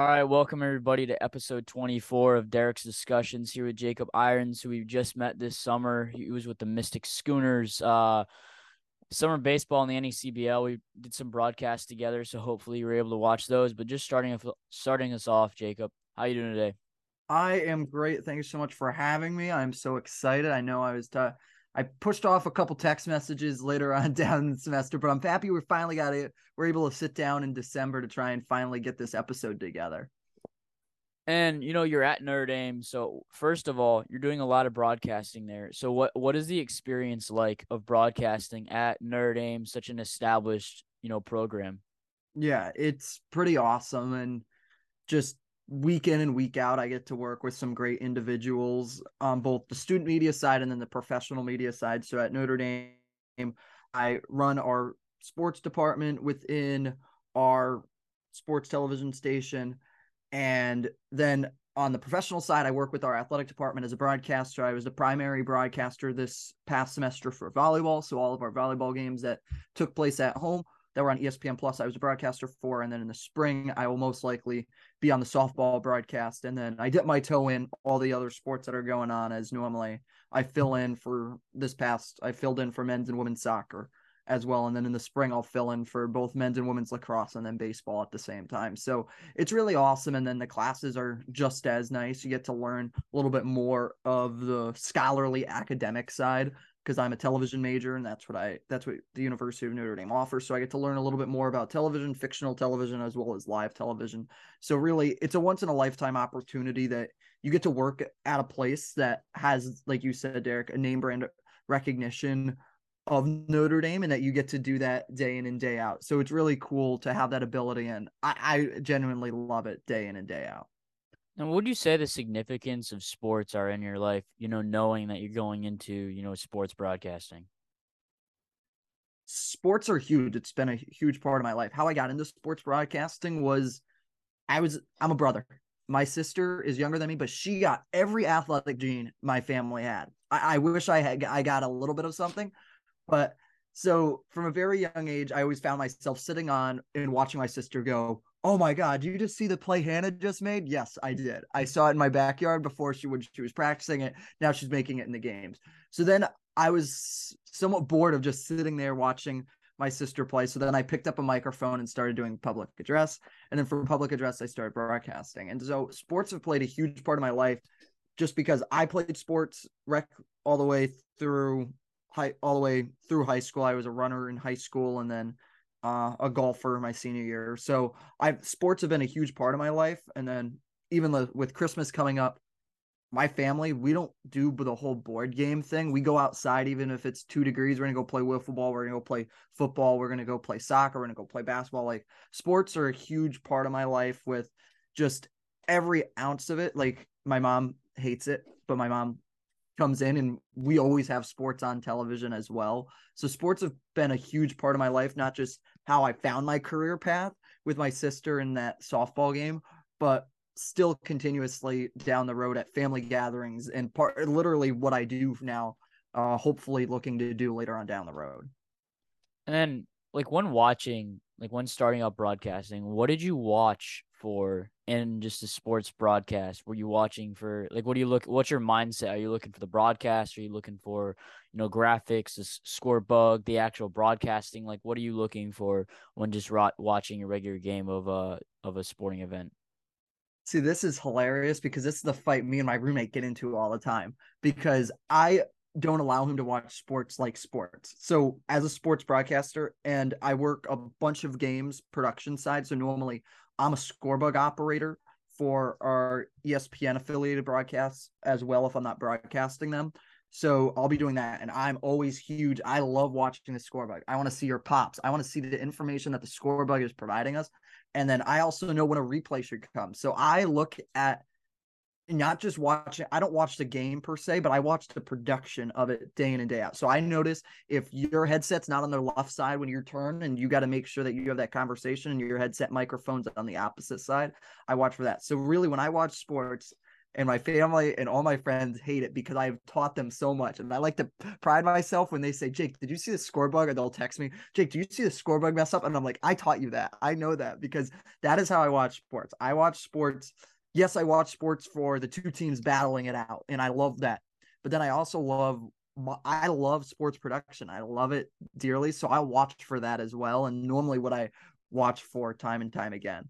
All right, welcome everybody to episode 24 of Derek's Discussions here with Jacob Irons, who we just met this summer. He was with the Mystic Schooners. Uh, summer baseball in the NECBL. We did some broadcasts together, so hopefully you were able to watch those. But just starting starting us off, Jacob, how you doing today? I am great. Thank you so much for having me. I'm so excited. I know I was t- I pushed off a couple text messages later on down the semester, but I'm happy we finally got it. We're able to sit down in December to try and finally get this episode together. And you know, you're at Notre Dame, so first of all, you're doing a lot of broadcasting there. So what what is the experience like of broadcasting at Notre Dame, such an established, you know, program? Yeah, it's pretty awesome and just week in and week out, I get to work with some great individuals on both the student media side and then the professional media side. So at Notre Dame, I run our sports department within our sports television station. And then on the professional side, I work with our athletic department as a broadcaster. I was the primary broadcaster this past semester for volleyball. So all of our volleyball games that took place at home that were on ESPN Plus. I was a broadcaster for, and then in the spring, I will most likely be on the softball broadcast. And then I dip my toe in all the other sports that are going on as normally I fill in for this past, I filled in for men's and women's soccer as well. And then in the spring, I'll fill in for both men's and women's lacrosse and then baseball at the same time. So it's really awesome. And then the classes are just as nice. You get to learn a little bit more of the scholarly academic side because I'm a television mm-hmm. major and that's what I that's what the University of Notre Dame offers. So I get to learn a little bit more about television, fictional television, as well as live television. So really, it's a once in a lifetime opportunity that you get to work at a place that has, like you said, Derek, a name brand recognition of Notre Dame and that you get to do that day in and day out. So it's really cool to have that ability and I, I genuinely love it day in and day out. And what would you say the significance of sports are in your life, you know, knowing that you're going into, you know, sports broadcasting? Sports are huge. It's been a huge part of my life. How I got into sports broadcasting was I was I'm a brother. My sister is younger than me, but she got every athletic gene my family had. I, I wish I had I got a little bit of something, but so from a very young age, I always found myself sitting on and watching my sister go, Oh my God, did you just see the play Hannah just made? Yes, I did. I saw it in my backyard before she would she was practicing it. Now she's making it in the games. So then I was somewhat bored of just sitting there watching my sister play. So then I picked up a microphone and started doing public address. And then for public address, I started broadcasting. And so sports have played a huge part of my life just because I played sports rec all the way through high all the way through high school. I was a runner in high school and then uh, a golfer my senior year. So I sports have been a huge part of my life. And then even with Christmas coming up, my family we don't do the whole board game thing. We go outside even if it's two degrees. We're gonna go play wiffle ball. We're gonna go play football. We're gonna go play soccer. We're gonna go play basketball. Like sports are a huge part of my life with just every ounce of it. Like my mom hates it, but my mom comes in and we always have sports on television as well. So sports have been a huge part of my life, not just how I found my career path with my sister in that softball game, but still continuously down the road at family gatherings and part literally what I do now, uh hopefully looking to do later on down the road. And then like when watching, like when starting out broadcasting, what did you watch for in just a sports broadcast? Were you watching for like what do you look what's your mindset? Are you looking for the broadcast? Are you looking for, you know, graphics, the score bug, the actual broadcasting? Like what are you looking for when just watching a regular game of a of a sporting event? See, this is hilarious because this is the fight me and my roommate get into all the time because I don't allow him to watch sports like sports. So, as a sports broadcaster, and I work a bunch of games production side. So, normally I'm a scorebug operator for our ESPN affiliated broadcasts as well if I'm not broadcasting them. So I'll be doing that. And I'm always huge. I love watching the scorebug. I want to see your pops. I want to see the information that the scorebug is providing us. And then I also know when a replay should come. So I look at not just watching i don't watch the game per se but i watch the production of it day in and day out so i notice if your headset's not on the left side when you turn and you got to make sure that you have that conversation and your headset microphone's on the opposite side i watch for that so really when i watch sports and my family and all my friends hate it because I've taught them so much. And I like to pride myself when they say, Jake, did you see the score bug? Or they'll text me, Jake, do you see the score bug mess up? And I'm like, I taught you that. I know that because that is how I watch sports. I watch sports. Yes, I watch sports for the two teams battling it out. And I love that. But then I also love I love sports production. I love it dearly. So I watch for that as well. And normally what I watch for time and time again.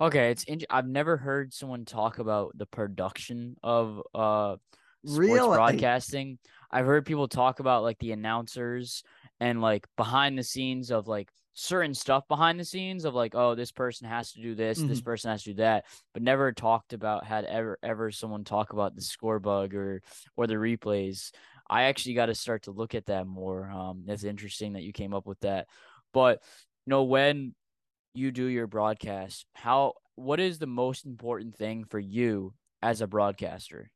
Okay, it's in- I've never heard someone talk about the production of uh sports really? broadcasting. I've heard people talk about like the announcers and like behind the scenes of like certain stuff behind the scenes of like oh this person has to do this mm-hmm. this person has to do that but never talked about had ever ever someone talk about the score bug or or the replays i actually got to start to look at that more um that's interesting that you came up with that but you know when you do your broadcast, how what is the most important thing for you as a broadcaster?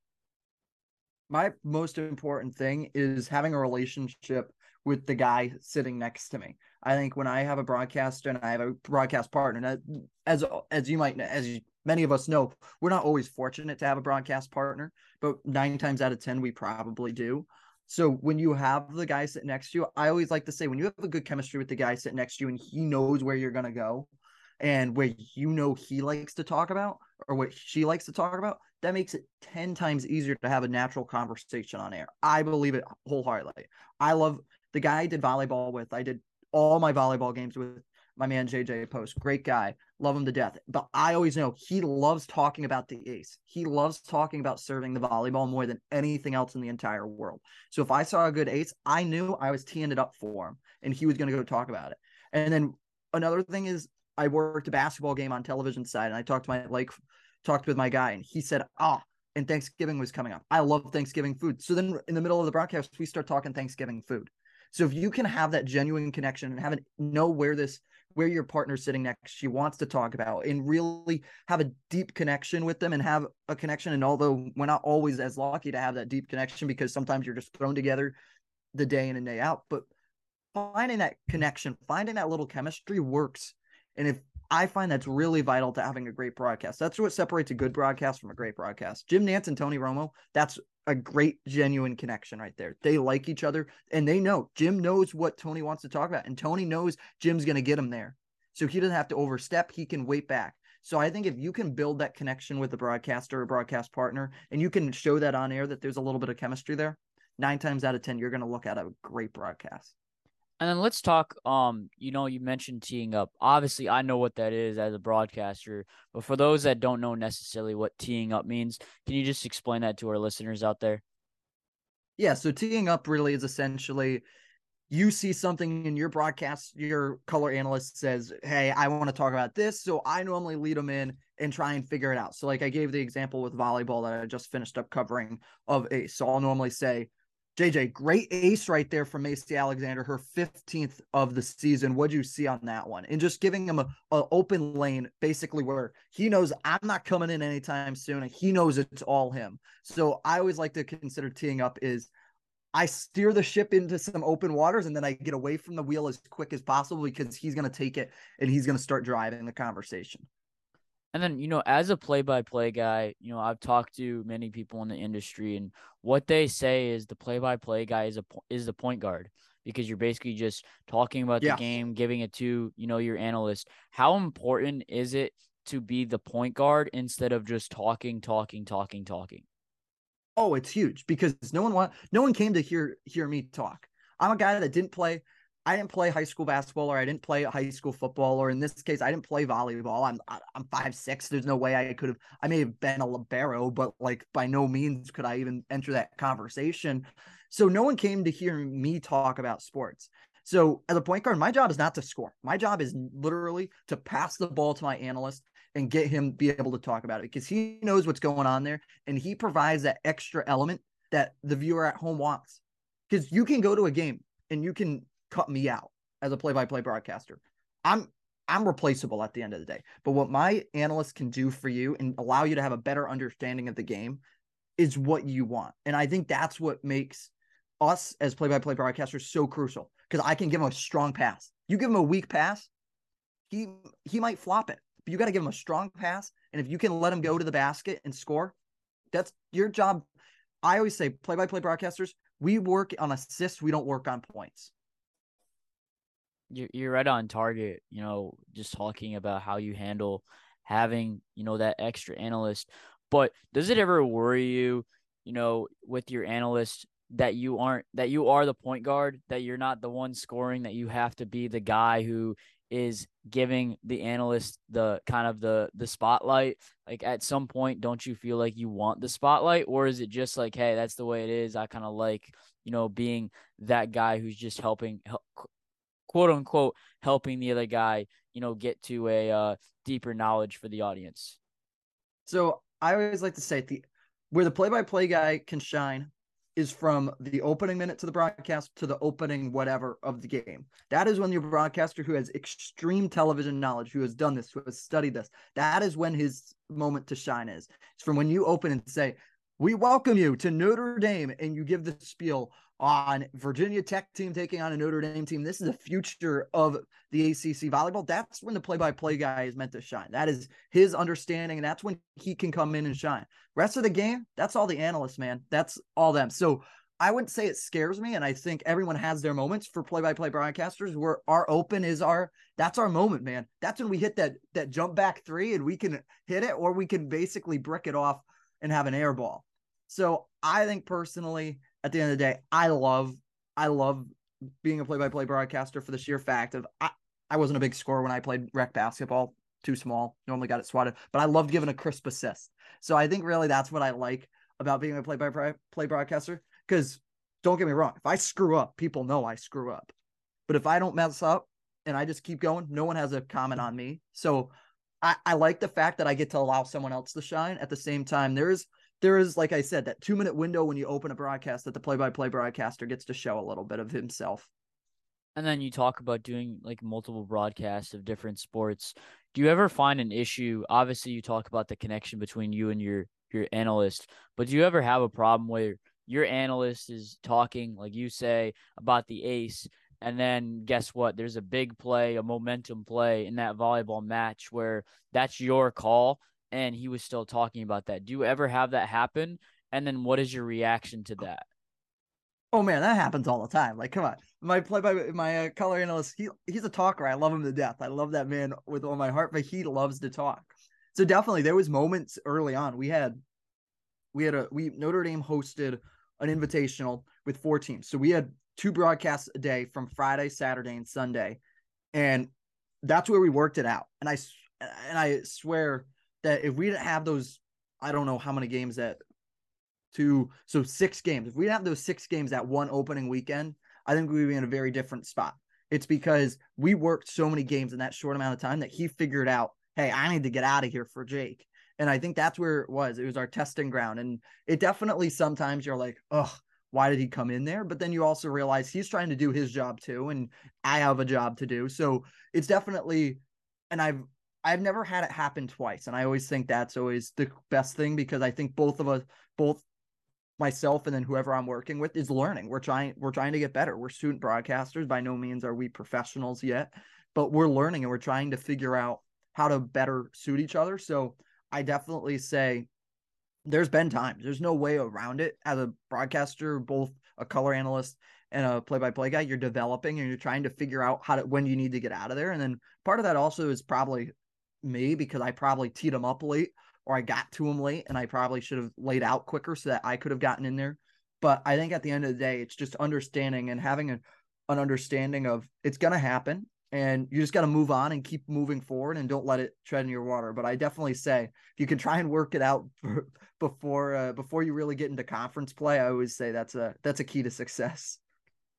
My most important thing is having a relationship with the guy sitting next to me. I think when I have a broadcaster and I have a broadcast partner, as as you might as you, many of us know, we're not always fortunate to have a broadcast partner, but nine times out of ten we probably do. So when you have the guy sitting next to you, I always like to say when you have a good chemistry with the guy sitting next to you and he knows where you're gonna go and where you know he likes to talk about or what she likes to talk about, that makes it 10 times easier to have a natural conversation on air. I believe it wholeheartedly. I love the guy I did volleyball with. I did all my volleyball games with my man JJ Post. Great guy. Love him to death. But I always know he loves talking about the ace. He loves talking about serving the volleyball more than anything else in the entire world. So if I saw a good ace, I knew I was teeing it up for him and he was going to go talk about it. And then another thing is I worked a basketball game on television side and I talked to my like talked with my guy and he said, "Ah, oh, and Thanksgiving was coming up. I love Thanksgiving food." So then in the middle of the broadcast we start talking Thanksgiving food. So if you can have that genuine connection and have it know where this where your partner's sitting next she wants to talk about and really have a deep connection with them and have a connection and although we're not always as lucky to have that deep connection because sometimes you're just thrown together the day in and day out but finding that connection finding that little chemistry works. And if I find that's really vital to having a great broadcast. That's what separates a good broadcast from a great broadcast. Jim Nantz and Tony Romo, that's a great genuine connection right there. They like each other and they know Jim knows what Tony wants to talk about and Tony knows Jim's going to get him there. So he doesn't have to overstep, he can wait back. So I think if you can build that connection with the broadcaster or broadcast partner and you can show that on air that there's a little bit of chemistry there, 9 times out of 10 you're going to look at a great broadcast. And then let's talk. Um, you know, you mentioned teeing up. Obviously, I know what that is as a broadcaster, but for those that don't know necessarily what teeing up means, can you just explain that to our listeners out there? Yeah. So teeing up really is essentially you see something in your broadcast, your color analyst says, Hey, I want to talk about this. So I normally lead them in and try and figure it out. So, like I gave the example with volleyball that I just finished up covering of a. So I'll normally say, JJ, great ace right there from Macy Alexander, her 15th of the season. What'd you see on that one? And just giving him a, a, open lane, basically where he knows I'm not coming in anytime soon, and he knows it's all him. So I always like to consider teeing up is I steer the ship into some open waters and then I get away from the wheel as quick as possible because he's going to take it and he's going to start driving the conversation. And then, you know, as a play by play guy, you know, I've talked to many people in the industry and what they say is the play by play guy is a is the point guard because you're basically just talking about yeah. the game, giving it to, you know, your analyst. How important is it to be the point guard instead of just talking, talking, talking, talking? Oh, it's huge because no one want no one came to hear hear me talk. I'm a guy that didn't play I didn't play high school basketball or I didn't play high school football or in this case I didn't play volleyball. I'm I'm five six. There's no way I could have. I may have been a libero, but like by no means could I even enter that conversation. So no one came to hear me talk about sports. So as a point guard, my job is not to score. My job is literally to pass the ball to my analyst and get him be able to talk about it because he knows what's going on there and he provides that extra element that the viewer at home wants. Because you can go to a game and you can cut me out as a play-by-play broadcaster. I'm I'm replaceable at the end of the day. But what my analyst can do for you and allow you to have a better understanding of the game is what you want. And I think that's what makes us as play-by-play broadcasters so crucial because I can give him a strong pass. You give him a weak pass, he he might flop it. But you got to give him a strong pass and if you can let him go to the basket and score, That's your job. I always say play by play broadcasters, we work on assists, we don't work on points. You're, you're right on target, you know, just talking about how you handle having, you know, that extra analyst. But does it ever worry you, you know, with your analyst that you aren't that you are the point guard, that you're not the one scoring, that you have to be the guy who is giving the analyst the kind of the the spotlight? Like at some point don't you feel like you want the spotlight? Or is it just like hey that's the way it is. I kind of like you know being that guy who's just helping help, quote unquote helping the other guy you know get to a uh, deeper knowledge for the audience so i always like to say the where the play-by-play guy can shine is from the opening minute to the broadcast to the opening whatever of the game. That is when your broadcaster who has extreme television knowledge, who has done this, who has studied this, that is when his moment to shine is. It's from when you open and say, We welcome you to Notre Dame, and you give the spiel on Virginia Tech team taking on a Notre Dame team. This is the future of the ACC volleyball. That's when the play-by-play guy is meant to shine. That is his understanding, and that's when he can come in and shine. Rest of the game, that's all the analysts, man. That's all them. So I wouldn't say it scares me, and I think everyone has their moments for play-by-play broadcasters where our open is our that's our moment, man. That's when we hit that that jump back three and we can hit it, or we can basically brick it off and have an air ball. So I think personally at the end of the day, I love I love being a play-by-play broadcaster for the sheer fact of I, I wasn't a big scorer when I played rec basketball, too small. Normally got it swatted, but I loved giving a crisp assist. So I think really that's what I like about being a play-by-play broadcaster. Because don't get me wrong, if I screw up, people know I screw up. But if I don't mess up and I just keep going, no one has a comment on me. So I, I like the fact that I get to allow someone else to shine. At the same time, there's there is, like I said, that two minute window when you open a broadcast that the play by play broadcaster gets to show a little bit of himself. And then you talk about doing like multiple broadcasts of different sports. Do you ever find an issue? Obviously, you talk about the connection between you and your your analyst, but do you ever have a problem where your analyst is talking, like you say, about the ace, and then guess what? There's a big play, a momentum play in that volleyball match where that's your call, and he was still talking about that. Do you ever have that happen? And then what is your reaction to that? Oh man, that happens all the time. Like, come on, my play by my uh, color analyst, he he's a talker. I love him to death. I love that man with all my heart, but he loves to talk. So definitely, there was moments early on. We had, we had a we Notre Dame hosted an invitational with four teams. So we had two broadcasts a day from Friday, Saturday, and Sunday, and that's where we worked it out. And I and I swear that if we didn't have those, I don't know how many games that two, so six games. If we didn't have those six games that one opening weekend, I think we'd be in a very different spot. It's because we worked so many games in that short amount of time that he figured out, hey, I need to get out of here for Jake. And I think that's where it was. It was our testing ground. And it definitely sometimes you're like, oh, why did he come in there? But then you also realize he's trying to do his job too. And I have a job to do. So it's definitely, and I've I've never had it happen twice. And I always think that's always the best thing because I think both of us, both myself and then whoever I'm working with is learning. We're trying, we're trying to get better. We're student broadcasters. By no means are we professionals yet, but we're learning and we're trying to figure out how to better suit each other. So I definitely say there's been times, there's no way around it as a broadcaster, both a color analyst and a play-by-play guy you're developing and you're trying to figure out how to when you need to get out of there and then part of that also is probably me because I probably teed him up late or I got to him late and I probably should have laid out quicker so that I could have gotten in there. But I think at the end of the day, it's just understanding and having a, an understanding of it's going to happen and you just got to move on and keep moving forward and don't let it tread in your water. But I definitely say if you can try and work it out before uh, before you really get into conference play, I always say that's a that's a key to success.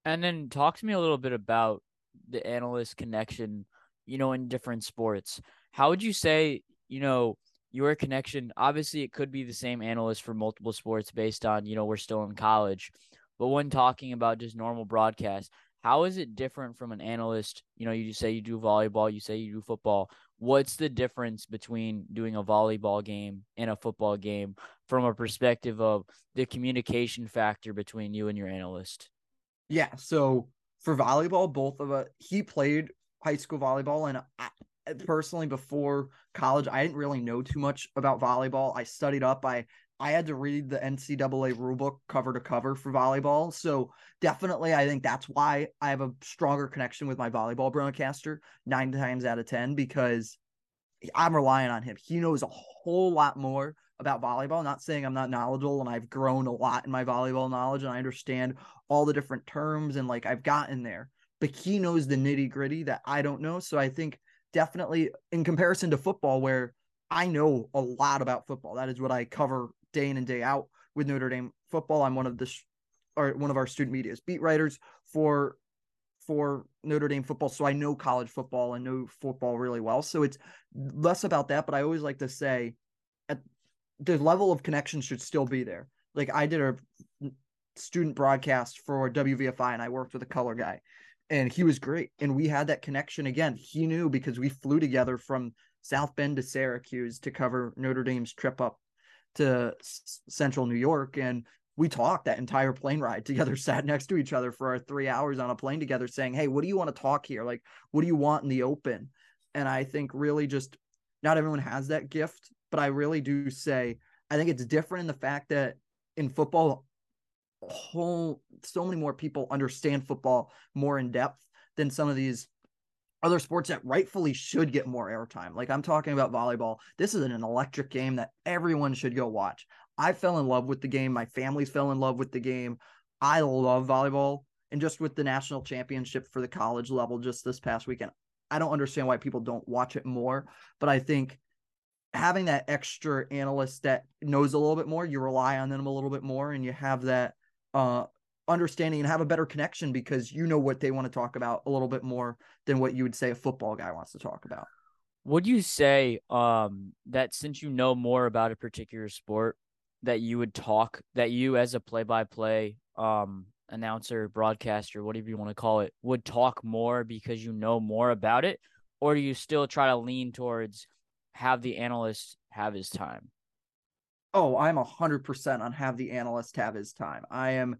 And then talk to me a little bit about the analyst connection, you know, in different sports how would you say, you know, your connection? Obviously, it could be the same analyst for multiple sports based on, you know, we're still in college. But when talking about just normal broadcast, how is it different from an analyst? You know, you say you do volleyball, you say you do football. What's the difference between doing a volleyball game and a football game from a perspective of the communication factor between you and your analyst? Yeah. So for volleyball, both of us, he played high school volleyball, and personally before college i didn't really know too much about volleyball i studied up i I had to read the NCAA rulebook cover to cover for volleyball. So definitely, I think that's why I have a stronger connection with my volleyball broadcaster nine times out of 10 because I'm relying on him. He knows a whole lot more about volleyball. Not saying I'm not knowledgeable and I've grown a lot in my volleyball knowledge and I understand all the different terms and like I've gotten there, but he knows the nitty gritty that I don't know. So I think definitely in comparison to football, where I know a lot about football, that is what I cover day in and day out with Notre Dame football. I'm one of the or one of our student media's beat writers for for Notre Dame football, so I know college football and know football really well. So it's less about that, but I always like to say at the level of connection should still be there. Like I did a student broadcast for WVFI and I worked with a color guy and he was great and we had that connection again. He knew because we flew together from South Bend to Syracuse to cover Notre Dame's trip up to s- central New York and we talked that entire plane ride together, sat next to each other for our three hours on a plane together, saying, Hey, what do you want to talk here? Like, what do you want in the open? And I think really just not everyone has that gift, but I really do say, I think it's different in the fact that in football, whole so many more people understand football more in depth than some of these other sports that rightfully should get more airtime. Like I'm talking about volleyball. This is an electric game that everyone should go watch. I fell in love with the game. My family fell in love with the game. I love volleyball. And just with the national championship for the college level just this past weekend, I don't understand why people don't watch it more. But I think having that extra analyst that knows a little bit more, you rely on them a little bit more, and you have that uh, understanding and have a better connection because you know what they want to talk about a little bit more than what you would say a football guy wants to talk about. Would you say um, that since you know more about a particular sport, that you would talk that you as a play-by-play um, announcer, broadcaster, whatever you want to call it, would talk more because you know more about it, or do you still try to lean towards have the analyst have his time? Oh, I'm a hundred percent on have the analyst have his time. I am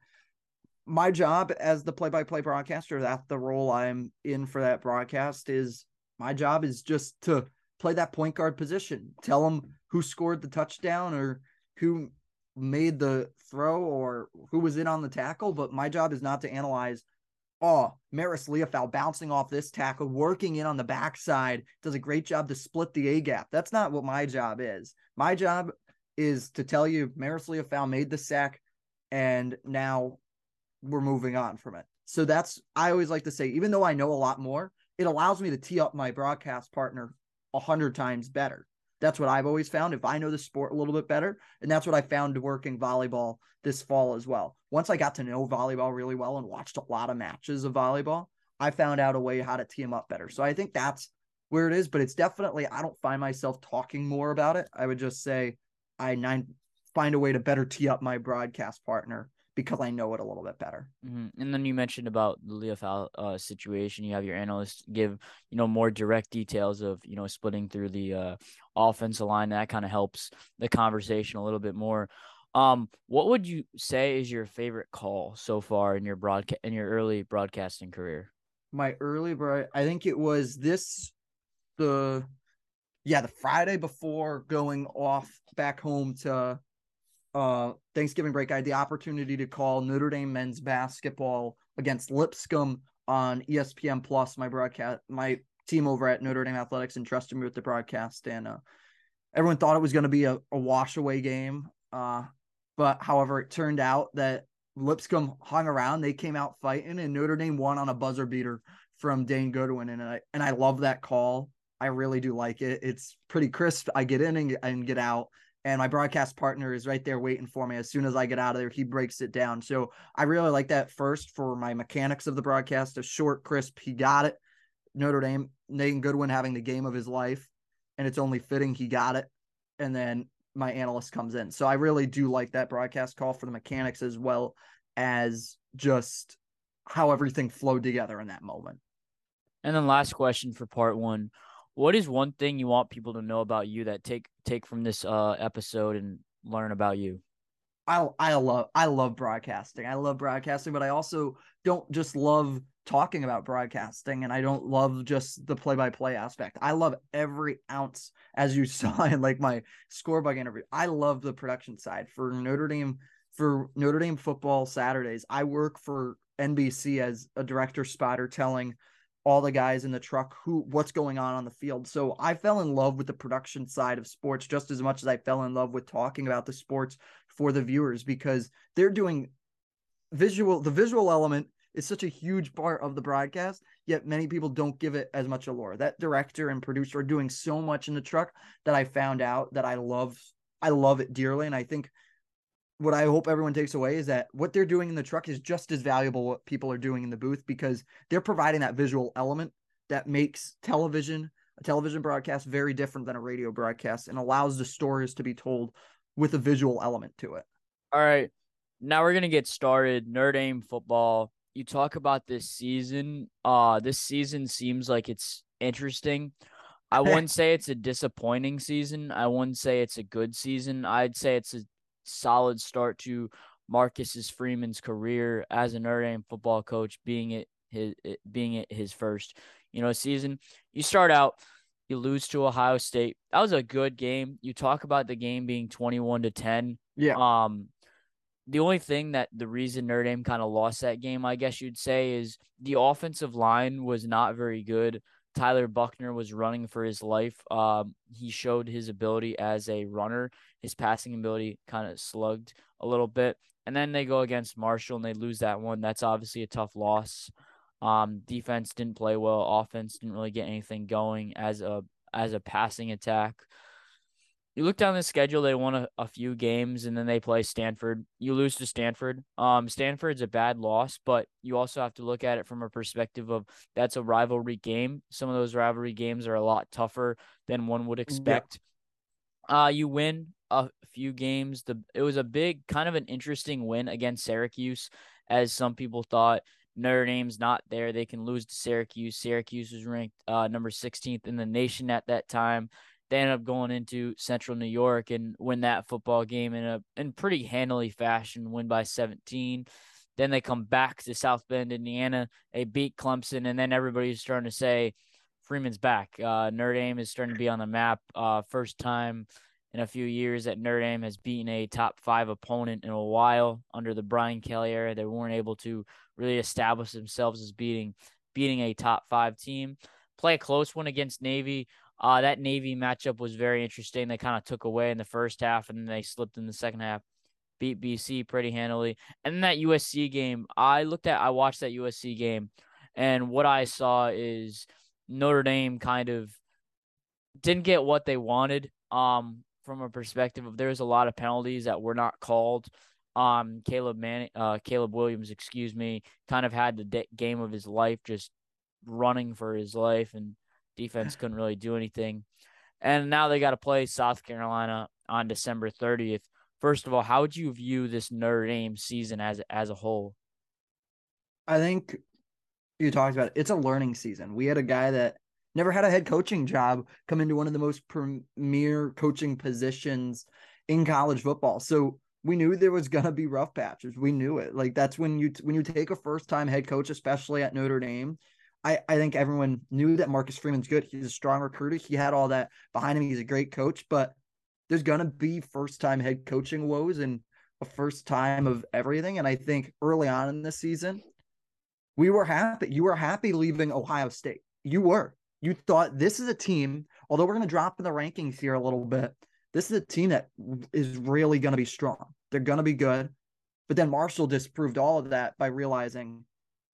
my job as the play-by-play broadcaster. That's the role I'm in for that broadcast. Is my job is just to play that point guard position. Tell them who scored the touchdown or who made the throw or who was in on the tackle. But my job is not to analyze. Oh, Marist Liufau bouncing off this tackle, working in on the backside, does a great job to split the A gap. That's not what my job is. My job is to tell you Marist Liufau made the sack and now we're moving on from it. So that's I always like to say, even though I know a lot more, it allows me to tee up my broadcast partner a hundred times better. That's what I've always found. If I know the sport a little bit better, and that's what I found working volleyball this fall as well. Once I got to know volleyball really well and watched a lot of matches of volleyball, I found out a way how to them up better. So I think that's where it is, but it's definitely I don't find myself talking more about it. I would just say I nine find a way to better tee up my broadcast partner because I know it a little bit better. Mm-hmm. And then you mentioned about the Liufau uh, situation. You have your analyst give you know more direct details of you know splitting through the uh, offensive line. That kind of helps the conversation a little bit more. Um, what would you say is your favorite call so far in your broadcast in your early broadcasting career? My early broad, I think it was this the yeah the Friday before going off back home to uh, Thanksgiving break, I had the opportunity to call Notre Dame men's basketball against Lipscomb on ESPN Plus. My broadcast, my team over at Notre Dame Athletics entrusted me with the broadcast, and uh, everyone thought it was going to be a, a wash away game. Uh, but however, it turned out that Lipscomb hung around. They came out fighting, and Notre Dame won on a buzzer beater from Dane Goodwin, and I and I love that call. I really do like it. It's pretty crisp. I get in and, and get out and my broadcast partner is right there waiting for me as soon as I get out of there. He breaks it down. So I really like that first for my mechanics of the broadcast. A short, crisp, he got it. Notre Dame, Nathan Goodwin having the game of his life, and it's only fitting he got it. And then my analyst comes in. So I really do like that broadcast call for the mechanics as well as just how everything flowed together in that moment. And then last question for part one what is one thing you want people to know about you that take take from this uh episode and learn about you? I I love I love broadcasting. I love broadcasting, but I also don't just love talking about broadcasting and I don't love just the play by play aspect. I love every ounce, as you saw in like my scorebug interview. I love the production side for Notre Dame for Notre Dame football Saturdays. I work for NBC as a director spotter telling all the guys in the truck who what's going on on the field. So I fell in love with the production side of sports just as much as I fell in love with talking about the sports for the viewers because they're doing visual the visual element is such a huge part of the broadcast, yet many people don't give it as much allure. That director and producer are doing so much in the truck that I found out that I love I love it dearly. And I think what I hope everyone takes away is that what they're doing in the truck is just as valuable what people are doing in the booth because they're providing that visual element that makes television a television broadcast very different than a radio broadcast and allows the stories to be told with a visual element to it. All right. Now we're gonna get started. Notre Dame football you talk about this season. Uh this season seems like it's interesting. I wouldn't say it's a disappointing season. I wouldn't say it's a good season. I'd say it's a solid start to Marcus's Freeman's career as a Notre Dame football coach, being it his it, being it his first, you know, season. You start out, you lose to Ohio State. That was a good game. You talk about the game being twenty one to ten. Yeah. Um, the only thing that the reason Notre Dame kind of lost that game, I guess you'd say, is the offensive line was not very good. Tyler Buchner was running for his life. Um, he showed his ability as a runner. His passing ability kind of slugged a little bit. And then they go against Marshall and they lose that one. That's obviously a tough loss. Um, defense didn't play well. Offense didn't really get anything going as a as a passing attack you look down the schedule, they won a, a, few games and then they play Stanford. You lose to Stanford. Um, Stanford's a bad loss, but you also have to look at it from a perspective of that's a rivalry game. Some of those rivalry games are a lot tougher than one would expect. Yeah. Uh, you win a few games. The it was a big kind of an interesting win against Syracuse, as some people thought. Notre Dame's not there. They can lose to Syracuse. Syracuse was ranked uh, number 16th in the nation at that time they end up going into Central New York and win that football game in a in pretty handily fashion, win by 17. Then they come back to South Bend, Indiana. They beat Clemson, and then everybody's starting to say Freeman's back. Uh, Notre Dame is starting to be on the map. Uh, first time in a few years that Notre Dame has beaten a top five opponent in a while under the Brian Kelly era. They weren't able to really establish themselves as beating beating a top five team. Play a close one against Navy. Uh, that Navy matchup was very interesting. They kind of took away in the first half and then they slipped in the second half. Beat BC pretty handily. And that USC game, I looked at, I watched that USC game, and what I saw is Notre Dame kind of didn't get what they wanted. Um, from a perspective of there's a lot of penalties that were not called. Um, Caleb Man, uh, Caleb Williams, excuse me, kind of had the de- game of his life, just running for his life and Defense couldn't really do anything. And now they got to play South Carolina on December 30th. First of all, how would you view this Notre Dame season as as a whole? I think you talked about it. It's a learning season. We had a guy that never had a head coaching job come into one of the most premier coaching positions in college football. So we knew there was gonna be rough patches. We knew it. Like that's when you when you take a first time head coach, especially at Notre Dame, I, I think everyone knew that Marcus Freeman's good. He's a strong recruiter. He had all that behind him. He's a great coach, but there's gonna be first time head coaching woes and a first time of everything. And I think early on in the season, we were happy. You were happy leaving Ohio State. You were. You thought this is a team, although we're gonna drop in the rankings here a little bit. This is a team that is really gonna be strong. They're gonna be good. But then Marshall disproved all of that by realizing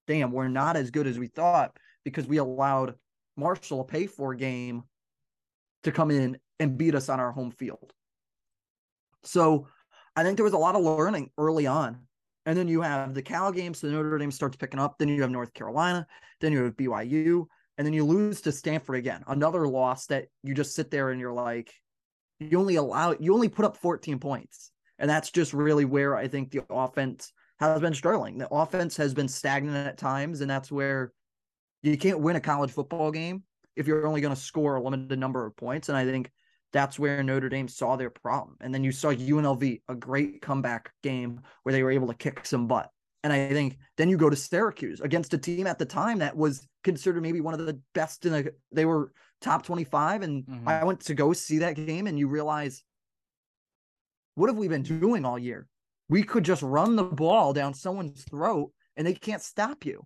damn, we're not as good as we thought because we allowed Marshall a pay for game to come in and beat us on our home field. So I think there was a lot of learning early on. And then you have the Cal games, so Notre Dame starts picking up. Then you have North Carolina. Then you have BYU. And then you lose to Stanford again. Another loss that you just sit there and you're like, you only allow, you only put up 14 points. And that's just really where I think the offense has been struggling. The offense has been stagnant at times, and that's where you can't win a college football game if you're only going to score a limited number of points. And I think that's where Notre Dame saw their problem. And then you saw UNLV, a great comeback game where they were able to kick some butt. And I think then you go to Syracuse against a team at the time that was considered maybe one of the best in the they were top 25 and mm-hmm. I went to go see that game and you realize what have we been doing all year? We could just run the ball down someone's throat and they can't stop you.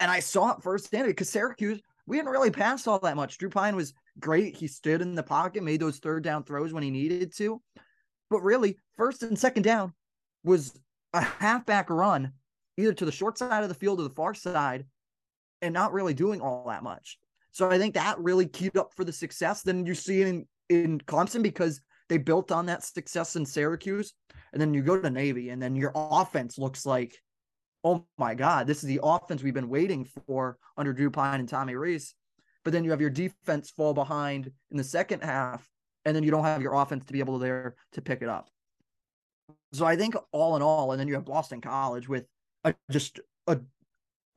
And I saw it firsthand because Syracuse, we didn't really pass all that much. Drew Pyne was great. He stood in the pocket, made those third down throws when he needed to. But really, first and second down was a halfback run, either to the short side of the field or the far side, and not really doing all that much. So I think that really keyed up for the success. Then you see it in, in Clemson because they built on that success in Syracuse. And then you go to Navy, and then your offense looks like, oh my God, this is the offense we've been waiting for under Drew Pyne and Tommy Rees. But then you have your defense fall behind in the second half, and then you don't have your offense to be able to there to pick it up. So I think all in all, and then you have Boston College with a, just a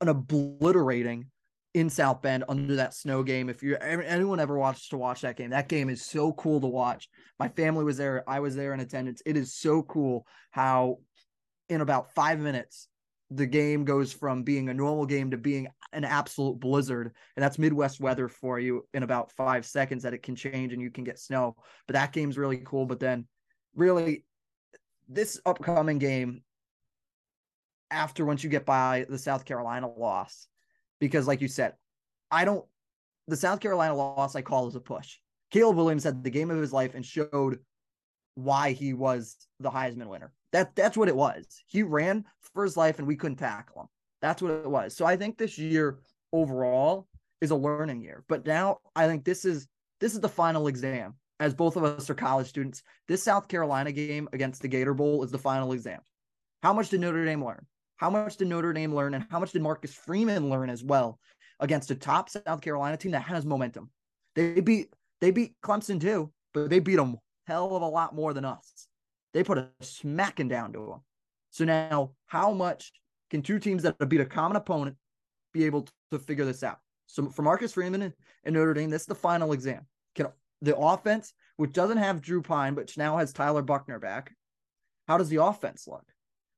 an obliterating in South Bend under that snow game. If you anyone ever watched to watch that game, that game is so cool to watch. My family was there. I was there in attendance. It is so cool how in about five minutes the game goes from being a normal game to being an absolute blizzard. And that's Midwest weather for you in about five seconds that it can change and you can get snow. But that game's really cool. But then really this upcoming game after once you get by the South Carolina loss, because like you said, I don't the South Carolina loss I call as a push. Caleb Williams had the game of his life and showed why he was the Heisman winner. That that's what it was. He ran for his life and we couldn't tackle him. That's what it was. So I think this year overall is a learning year. But now I think this is this is the final exam. As both of us are college students, this South Carolina game against the Gator Bowl is the final exam. How much did Notre Dame learn? How much did Notre Dame learn? And how much did Marcus Freeman learn as well against a top South Carolina team that has momentum? They beat they beat Clemson too, but they beat them hell of a lot more than us. They put a smacking down to them. So now, how much can two teams that beat a common opponent be able to figure this out? So for Marcus Freeman and Notre Dame, this is the final exam. Can the offense, which doesn't have Drew Pyne, but now has Tyler Buchner back, how does the offense look?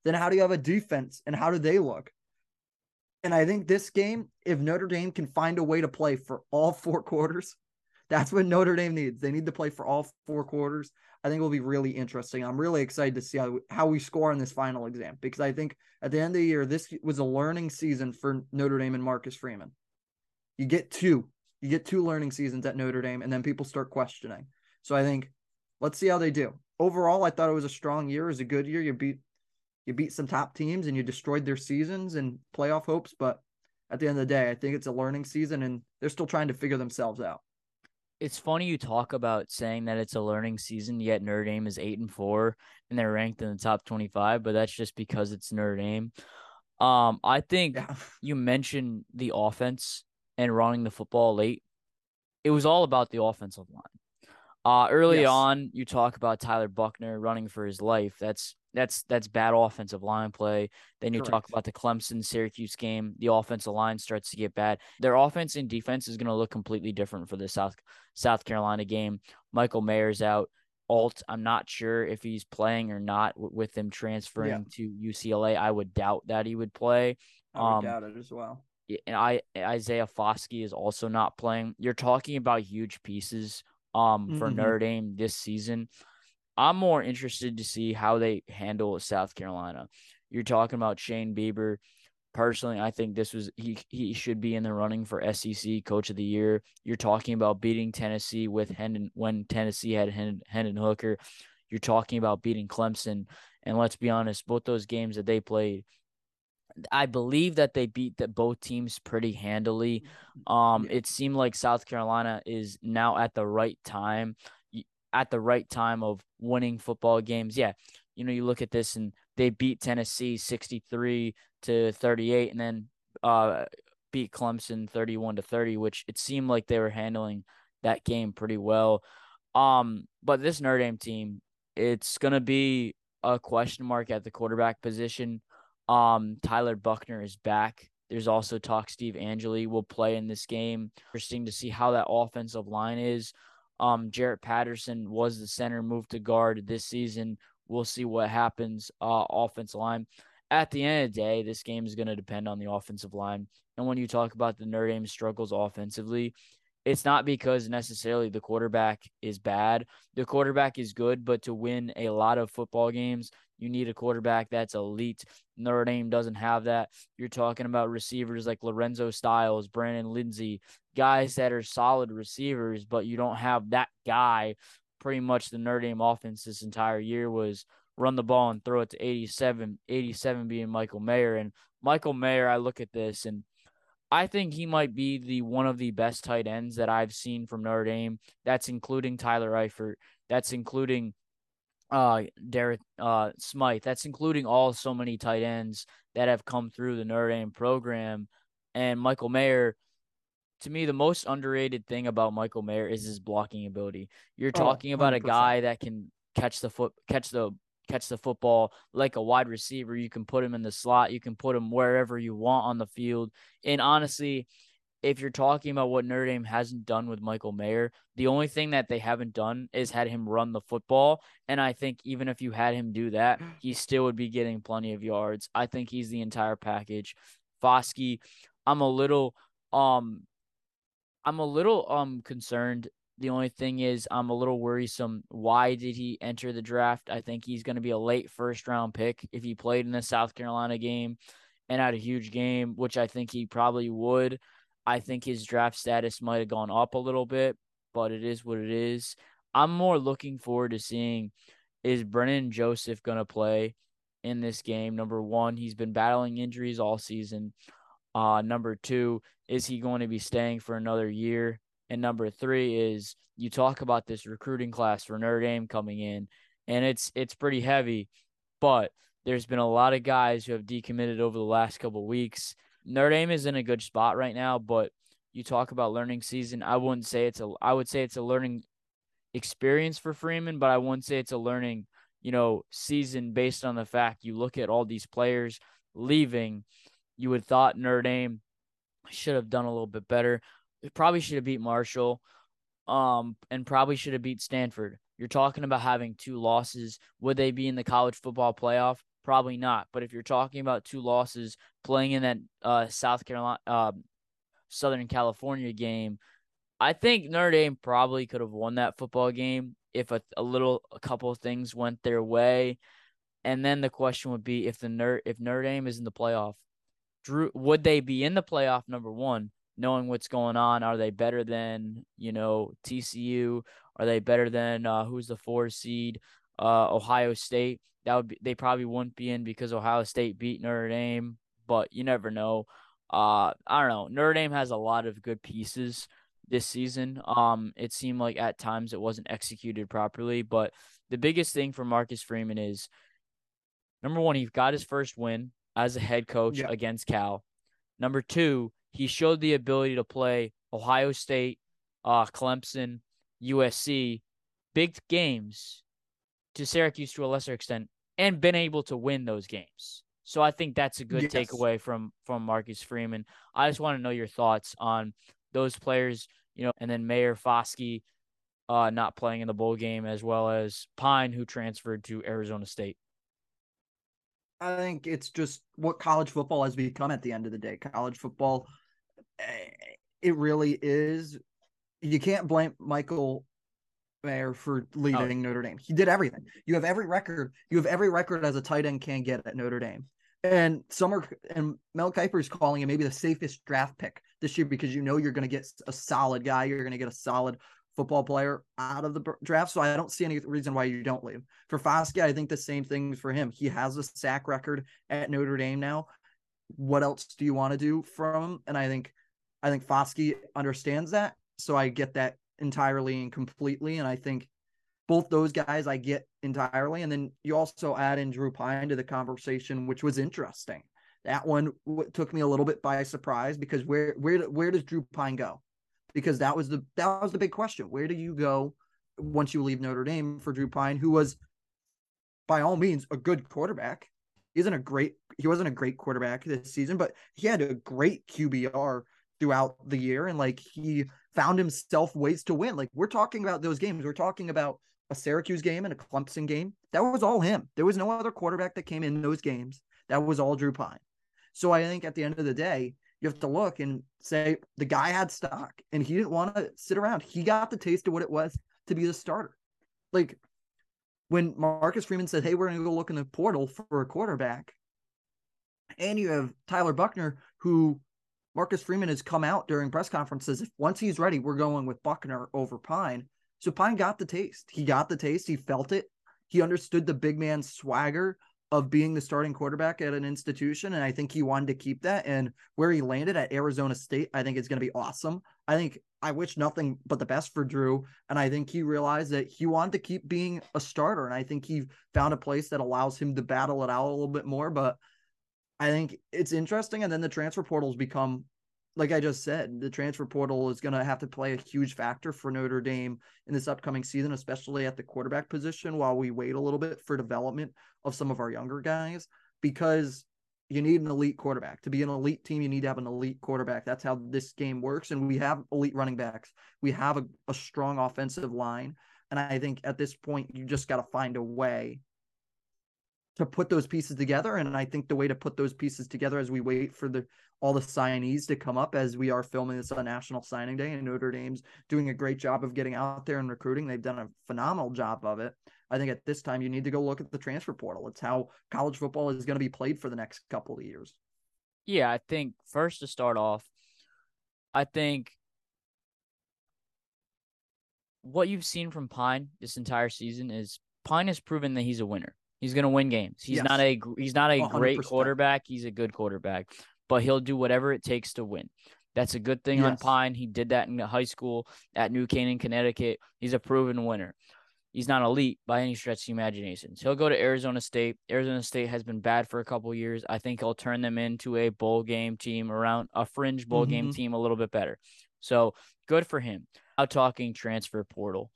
Then how do you have a defense and how do they look? And I think this game, if Notre Dame can find a way to play for all four quarters, that's what Notre Dame needs. They need to play for all four quarters. I think it will be really interesting. I'm really excited to see how, how we score in this final exam because I think at the end of the year, this was a learning season for Notre Dame and Marcus Freeman. You get two, you get two learning seasons at Notre Dame, and then people start questioning. So I think let's see how they do. Overall, I thought it was a strong year. It was a good year. You beat you beat some top teams and you destroyed their seasons and playoff hopes, but at the end of the day, I think it's a learning season and they're still trying to figure themselves out it's funny you talk about saying that it's a learning season, yet Notre Dame is eight and four and they're ranked in the top twenty five, but that's just because it's Notre Dame. Um, I think yeah. you mentioned the offense and running the football late. It was all about the offensive line. Uh, early yes. on, you talk about Tyler Buchner running for his life. That's that's that's bad offensive line play. Then you Correct. talk about the Clemson Syracuse game. The offensive line starts to get bad. Their offense and defense is going to look completely different for the South South Carolina game. Michael Mayer's out. Alt, I'm not sure if he's playing or not with him transferring yeah. to UCLA. I would doubt that he would play. I would um, doubt it as well. And I Isaiah Foskey is also not playing. You're talking about huge pieces um for mm-hmm. Notre Dame this season. I'm more interested to see how they handle South Carolina. You're talking about Shane Beamer. Personally, I think this was he he should be in the running for SEC Coach of the Year. You're talking about beating Tennessee with Hendon when Tennessee had Hendon, Hendon Hooker. You're talking about beating Clemson, and let's be honest, both those games that they played, I believe that they beat that both teams pretty handily. Um, yeah. it seemed like South Carolina is now at the right time at the right time of winning football games. Yeah, you know, you look at this and they beat Tennessee 63 to 38 and then uh beat Clemson 31 to 30, which it seemed like they were handling that game pretty well. Um, but this Notre Dame team, it's gonna be a question mark at the quarterback position. Um, Tyler Buchner is back. There's also talk Steve Angeli will play in this game. Interesting to see how that offensive line is. Um, Jarrett Patterson was the center, moved to guard this season. We'll see what happens. Uh, offensive line, at the end of the day, this game is going to depend on the offensive line. And when you talk about the Notre Dame struggles offensively, it's not because necessarily the quarterback is bad. The quarterback is good, but to win a lot of football games, you need a quarterback that's elite. Notre Dame doesn't have that. You're talking about receivers like Lorenzo Styles, Braden Lenzy, guys that are solid receivers, but you don't have that guy. Pretty much the Notre Dame offense this entire year was run the ball and throw it to 87, 87 being Michael Mayer. And Michael Mayer, I look at this and I think he might be the one of the best tight ends that I've seen from Notre Dame. That's including Tyler Eifert. That's including uh Derek uh Smythe. That's including all so many tight ends that have come through the Notre Dame program. And Michael Mayer, to me, the most underrated thing about Michael Mayer is his blocking ability. You're oh, talking oh, about a guy that can catch the foot catch the catch the football like a wide receiver. You can put him in the slot, you can put him wherever you want on the field. And honestly, if you're talking about what Notre Dame hasn't done with Michael Mayer, the only thing that they haven't done is had him run the football. And I think even if you had him do that, he still would be getting plenty of yards. I think he's the entire package. Foskey, I'm a little um I'm a little um concerned the only thing is, I'm a little worrisome. Why did he enter the draft? I think he's going to be a late first round pick if he played in the South Carolina game and had a huge game, which I think he probably would. I think his draft status might have gone up a little bit, but it is what it is. I'm more looking forward to seeing is Brandon Joseph going to play in this game. Number one, he's been battling injuries all season. Uh, number two, is he going to be staying for another year? And number three is you talk about this recruiting class for Notre Dame coming in, and it's it's pretty heavy, but there's been a lot of guys who have decommitted over the last couple weeks. Notre Dame is in a good spot right now, but you talk about learning season. I wouldn't say it's a I would say it's a learning experience for Freeman, but I wouldn't say it's a learning, you know, season based on the fact you look at all these players leaving. You would thought Notre Dame should have done a little bit better It probably should have beat Marshall, um, and probably should have beat Stanford. You're talking about having two losses. Would they be in the college football playoff? Probably not. But if you're talking about two losses playing in that uh, South Carolina, uh, Southern California game, I think Notre Dame probably could have won that football game if a, a little, a couple of things went their way. And then the question would be if the Ner- if Notre Dame is in the playoff, Drew would they be in the playoff number one? knowing what's going on. Are they better than you know TCU? Are they better than uh, who's the four seed? Uh, Ohio State. That would be they probably wouldn't be in because Ohio State beat Notre Dame, but you never know. Uh, I don't know. Notre Dame has a lot of good pieces this season. Um, it seemed like at times it wasn't executed properly, but the biggest thing for Marcus Freeman is number one, he got his first win as a head coach yeah. against Cal. Number two, he showed the ability to play Ohio State, uh, Clemson, USC, big games to Syracuse to a lesser extent, and been able to win those games. So I think that's a good yes. takeaway from from Marcus Freeman. I just want to know your thoughts on those players, you know, and then Mayer Foskey uh, not playing in the bowl game, as well as Pyne, who transferred to Arizona State. I think it's just what college football has become at the end of the day. College football it really is. You can't blame Michael Mayer for oh. leaving oh. Notre Dame. He did everything. You have every record. You have every record as a tight end can get at Notre Dame. And Summer and Mel Kiper is calling him maybe the safest draft pick this year because you know you're going to get a solid guy. You're going to get a solid football player out of the draft. So I don't see any reason why you don't leave. For Foskey, I think the same thing for him. He has a sack record at Notre Dame now. What else do you want to do from him? And I think I think Foskey understands that. So I get that entirely and completely. And I think both those guys I get entirely. And then you also add in Drew Pyne to the conversation, which was interesting. That one took me a little bit by surprise because where where where does Drew Pyne go? Because that was the that was the big question. Where do you go once you leave Notre Dame for Drew Pyne, who was by all means a good quarterback. Isn't a great he wasn't a great quarterback this season, but he had a great QBR throughout the year and like he found himself ways to win. Like we're talking about those games. We're talking about a Syracuse game and a Clemson game. That was all him. There was no other quarterback that came in those games That was all Drew Pyne. So I think at the end of the day, you have to look and say the guy had stock and he didn't want to sit around. He got the taste of what it was to be the starter. Like when Marcus Freeman said, Hey, we're going to go look in the portal for a quarterback. And you have Tyler Buchner, who Marcus Freeman has come out during press conferences. If once he's ready, we're going with Buchner over Pyne. So Pyne got the taste. He got the taste. He felt it. He understood the big man swagger of being the starting quarterback at an institution. And I think he wanted to keep that. And where he landed at Arizona State, I think it's going to be awesome. I think I wish nothing but the best for Drew. And I think he realized that he wanted to keep being a starter. And I think he found a place that allows him to battle it out a little bit more. But I think it's interesting. And then the transfer portals become like I just said, the transfer portal is going to have to play a huge factor for Notre Dame in this upcoming season, especially at the quarterback position, while we wait a little bit for development of some of our younger guys, because you need an elite quarterback. To be an elite team, you need to have an elite quarterback. That's how this game works. And we have elite running backs, we have a, a strong offensive line. And I think at this point, you just got to find a way to put those pieces together. And I think the way to put those pieces together as we wait for the all the signees to come up as we are filming this on National Signing Day, and Notre Dame's doing a great job of getting out there and recruiting. They've done a phenomenal job of it. I think at this time you need to go look at the transfer portal. It's how college football is going to be played for the next couple of years. Yeah, I think first to start off, I think what you've seen from Pyne this entire season is Pyne has proven that he's a winner. He's going to win games. He's yes. not a he's not a 100%. great quarterback. He's a good quarterback, but he'll do whatever it takes to win. That's a good thing yes. on Pyne. He did that in high school at New Canaan, Connecticut. He's a proven winner. He's not elite by any stretch of the imagination. So he'll go to Arizona State. Arizona State has been bad for a couple years. I think he'll turn them into a bowl game team around a fringe bowl mm-hmm. game team a little bit better. So good for him. Now talking transfer portal.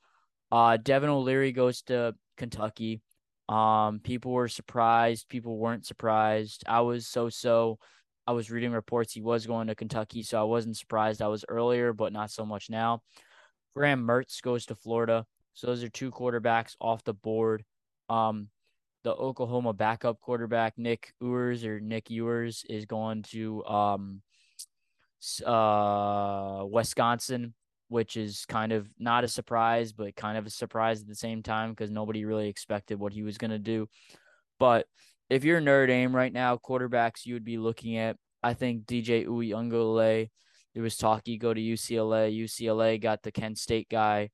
Uh, Devin O'Leary goes to Kentucky. Um, people were surprised. People weren't surprised. I was so so. I was reading reports he was going to Kentucky, so I wasn't surprised. I was earlier, but not so much now. Graham Mertz goes to Florida. So those are two quarterbacks off the board. Um, the Oklahoma backup quarterback Nick Ewers or Nick Ewers is going to um, uh, Wisconsin which is kind of not a surprise, but kind of a surprise at the same time because nobody really expected what he was going to do. But if you're Notre Dame right now, quarterbacks you would be looking at, I think DJ Uiagalelei. There was talk he go to UCLA. UCLA got the Kent State guy.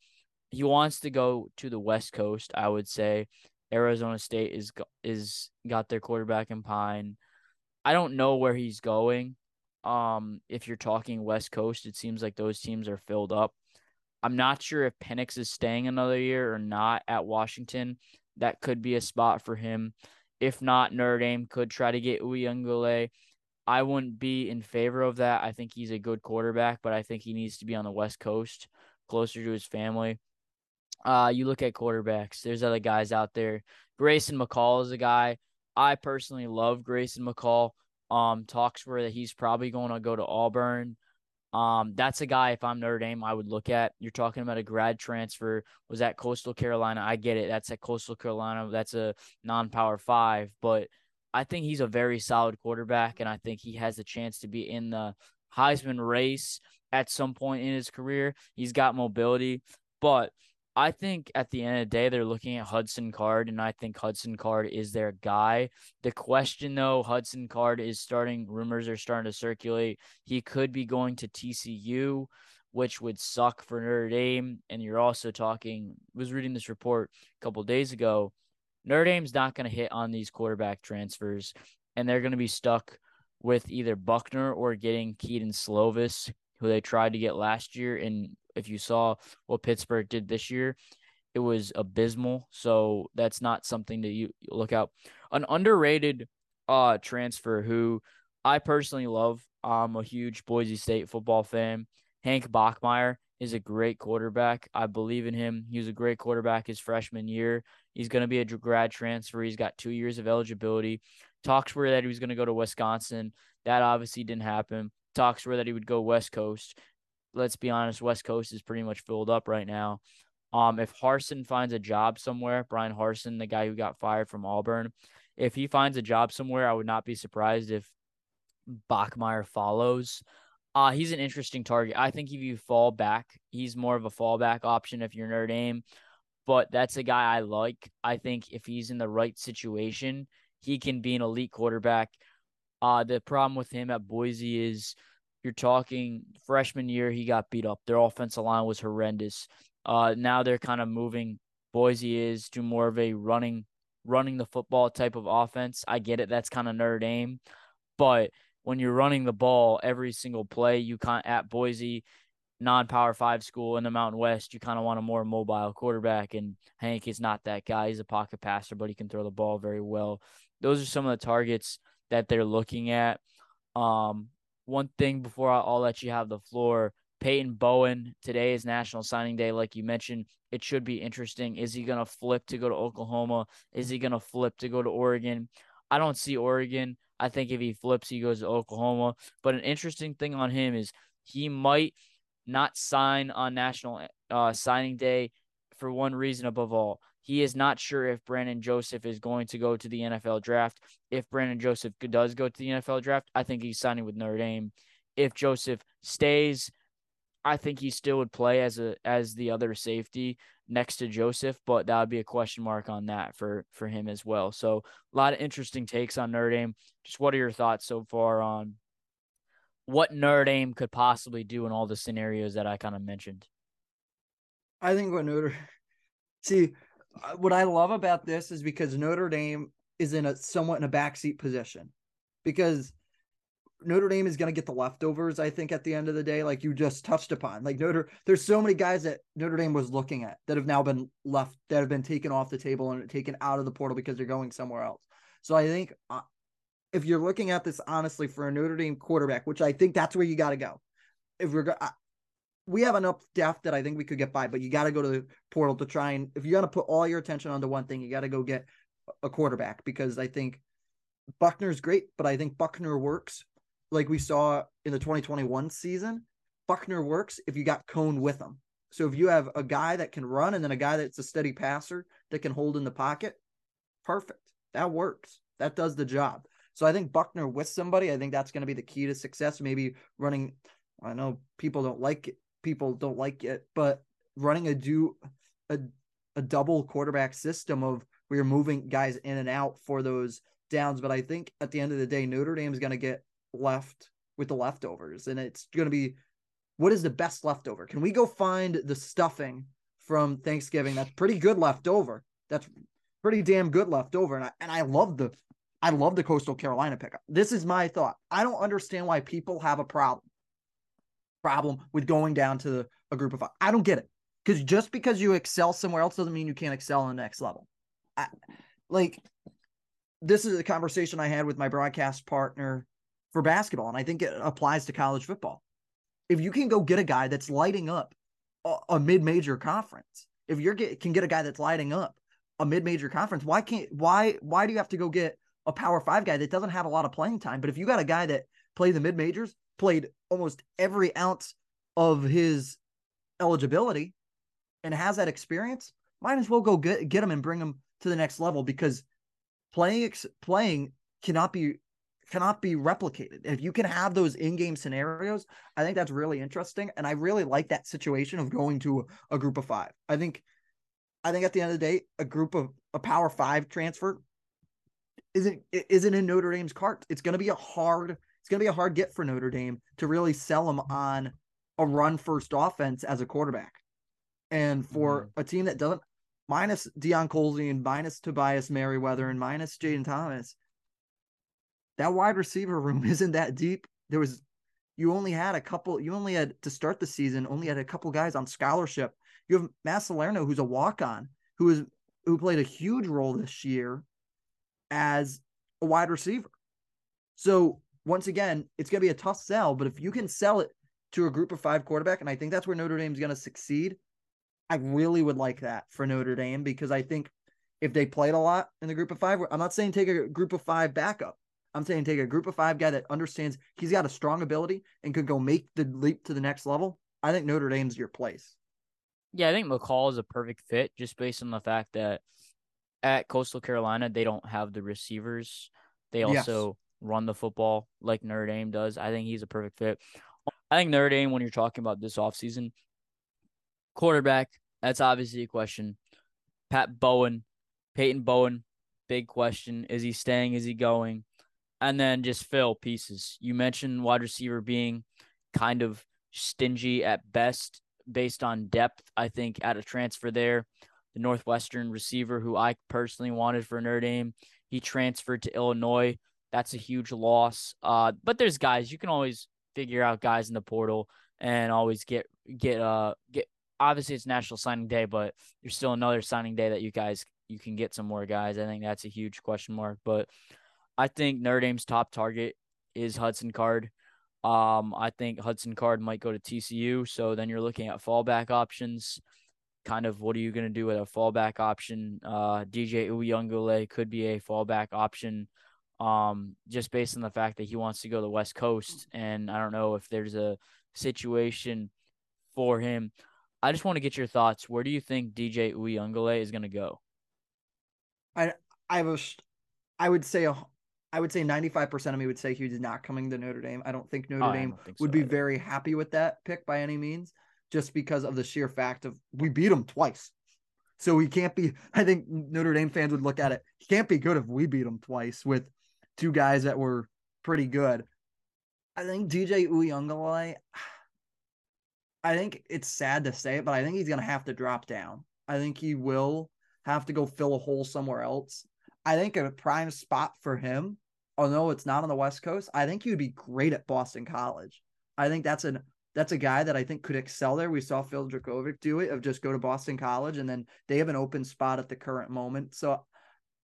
He wants to go to the West Coast. I would say Arizona State is is got their quarterback in Pyne. I don't know where he's going. Um, if you're talking West Coast, it seems like those teams are filled up. I'm not sure if Penix is staying another year or not at Washington. That could be a spot for him. If not, Notre Dame could try to get Uiagalelei. I wouldn't be in favor of that. I think he's a good quarterback, but I think he needs to be on the West Coast, closer to his family. Uh, you look at quarterbacks. There's other guys out there. Grayson McCall is a guy. I personally love Grayson McCall. Um, talks were that he's probably going to go to Auburn. Um, that's a guy if I'm Notre Dame I would look at. You're talking about a grad transfer. Was at Coastal Carolina. I get it. That's at Coastal Carolina. That's a non-power five, but I think he's a very solid quarterback, and I think he has a chance to be in the Heisman race at some point in his career. He's got mobility, but I think at the end of the day, they're looking at Hudson Card, and I think Hudson Card is their guy. The question, though, Hudson Card is starting, rumors are starting to circulate. He could be going to TCU, which would suck for Notre Dame. And you're also talking, was reading this report a couple days ago. Notre Dame's not going to hit on these quarterback transfers, and they're going to be stuck with either Buchner or getting Kedon Slovis, who they tried to get last year and if you saw what Pittsburgh did this year, it was abysmal. So that's not something that you look out. An underrated uh transfer who I personally love. I'm a huge Boise State football fan. Hank Bachmeier is a great quarterback. I believe in him. He was a great quarterback his freshman year. He's going to be a grad transfer. He's got two years of eligibility. Talks were that he was going to go to Wisconsin. That obviously didn't happen. Talks were that he would go West Coast let's be honest, West Coast is pretty much filled up right now. Um, if Harsin finds a job somewhere, Bryan Harsin, the guy who got fired from Auburn, if he finds a job somewhere, I would not be surprised if Bachmeier follows. Uh, he's an interesting target. I think if you fall back, he's more of a fallback option if you're Notre Dame. But that's a guy I like. I think if he's in the right situation, he can be an elite quarterback. Uh, the problem with him at Boise is you're talking freshman year, he got beat up. Their offensive line was horrendous. Uh, now they're kind of moving. Boise is to more of a running, running the football type of offense. I get it. That's kind of Notre Dame, but when you're running the ball every single play, you can't at Boise, non-power five school in the Mountain West, you kind of want a more mobile quarterback. And Hank is not that guy. He's a pocket passer, but he can throw the ball very well. Those are some of the targets that they're looking at. Um, one thing before I'll let you have the floor. Peyton Bowen, today is National Signing Day. Like you mentioned, it should be interesting. Is he going to flip to go to Oklahoma? Is he going to flip to go to Oregon? I don't see Oregon. I think if he flips, he goes to Oklahoma. But an interesting thing on him is he might not sign on National uh, Signing Day for one reason above all. He is not sure if Brandon Joseph is going to go to the NFL draft. If Brandon Joseph does go to the NFL draft, I think he's signing with Notre Dame. If Joseph stays, I think he still would play as a as the other safety next to Joseph, but that would be a question mark on that for for him as well. So a lot of interesting takes on Notre Dame. Just what are your thoughts so far on what Notre Dame could possibly do in all the scenarios that I kind of mentioned? I think what Notre see what I love about this is because Notre Dame is in a somewhat in a backseat position because Notre Dame is going to get the leftovers, I think, at the end of the day, like you just touched upon. Like Notre, there's so many guys that Notre Dame was looking at that have now been left, that have been taken off the table and taken out of the portal because they're going somewhere else. So I think uh, if you're looking at this honestly for a Notre Dame quarterback, which I think that's where you got to go. If we're, we have enough depth that I think we could get by, but you got to go to the portal to try and if you're going to put all your attention onto one thing, you got to go get a quarterback because I think Buchner's great, but I think Buchner works like we saw in the 2021 season. Buchner works if you got Coan with him. So if you have a guy that can run and then a guy that's a steady passer that can hold in the pocket, perfect. That works. That does the job. So I think Buchner with somebody, I think that's going to be the key to success. Maybe running. I know people don't like it people don't like it, but running a do a a double quarterback system of you're moving guys in and out for those downs. But I think at the end of the day, Notre Dame is going to get left with the leftovers, and it's going to be what is the best leftover? Can we go find the stuffing from Thanksgiving? That's pretty good leftover. That's pretty damn good leftover, and I and I love the I love the Coastal Carolina pickup. This is my thought. I don't understand why people have a problem problem with going down to a group of five. I don't get it. Because just because you excel somewhere else doesn't mean you can't excel on the next level. I, like, this is a conversation I had with my broadcast partner for basketball, and I think it applies to college football. If you can go get a guy that's lighting up a, a mid-major conference, if you can get a guy that's lighting up a mid-major conference, why can't why why do you have to go get a power five guy that doesn't have a lot of playing time? But if you got a guy that played the mid majors, played almost every ounce of his eligibility and has that experience, might as well go get, get him and bring him to the next level because playing playing cannot be cannot be replicated. If you can have those in-game scenarios, I think that's really interesting and I really like that situation of going to a, a group of 5. I think I think at the end of the day, a group of a power 5 transfer isn't isn't in Notre Dame's cart. It's going to be a hard it's going to be a hard get for Notre Dame to really sell him on a run first offense as a quarterback. And for mm-hmm. a team that doesn't, minus Deion Colzie and minus Tobias Merriweather and minus Jayden Thomas, that wide receiver room isn't that deep. There was, you only had a couple, you only had to start the season, only had a couple guys on scholarship. You have Matt Salerno, who's a walk on, who is, who played a huge role this year as a wide receiver. So once again, it's going to be a tough sell, but if you can sell it to a group of five quarterback, and I think that's where Notre Dame's going to succeed, I really would like that for Notre Dame because I think if they played a lot in the group of five, I'm not saying take a group of five backup. I'm saying take a group of five guy that understands he's got a strong ability and could go make the leap to the next level. I think Notre Dame's your place. Yeah, I think McCall is a perfect fit just based on the fact that at Coastal Carolina, they don't have the receivers. They also run the football like Notre Dame does. I think he's a perfect fit. I think Notre Dame, when you're talking about this offseason, quarterback, that's obviously a question. Pat Bowen, Peyton Bowen, big question. Is he staying? Is he going? And then just fill pieces. You mentioned wide receiver being kind of stingy at best based on depth. I think at a transfer there, the Northwestern receiver who I personally wanted for Notre Dame, he transferred to Illinois. That's a huge loss. Uh, but there's guys you can always figure out guys in the portal and always get get uh get. Obviously, it's National Signing Day, but there's still another signing day that you guys you can get some more guys. I think that's a huge question mark. But I think Notre Dame's top target is Hudson Card. Um, I think Hudson Card might go to TCU. So then you're looking at fallback options. Kind of what are you going to do with a fallback option? Uh, DJ Uiagalelei could be a fallback option. Um, just based on the fact that he wants to go to the West Coast, and I don't know if there's a situation for him. I just want to get your thoughts. Where do you think DJ Uiagalelei is going to go? I I was I would say a I would say 95% of me would say he's not coming to Notre Dame. I don't think Notre Oh, Dame think would so be either. very happy with that pick by any means, just because of the sheer fact of we beat them twice. So he can't be. I think Notre Dame fans would look at it. He can't be good if we beat him twice with two guys that were pretty good. I think DJ Uiagalelei. I think it's sad to say it, but I think he's gonna have to drop down. I think he will have to go fill a hole somewhere else. I think a prime spot for him, although it's not on the West Coast, I think he would be great at Boston College. I think that's an that's a guy that I think could excel there. We saw Phil Jurkovec do it of just go to Boston College and then they have an open spot at the current moment. So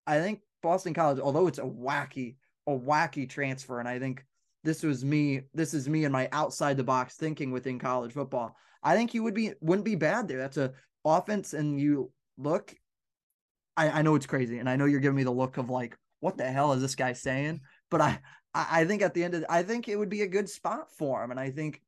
I think Boston College, although it's a wacky, a wacky transfer, and I think this was me, this is me and my outside the box thinking within college football. I think you would be wouldn't be bad there. That's a offense, and you look. I, I know it's crazy, and I know you're giving me the look of like, what the hell is this guy saying? But I, I think at the end of, I think it would be a good spot for him, and I think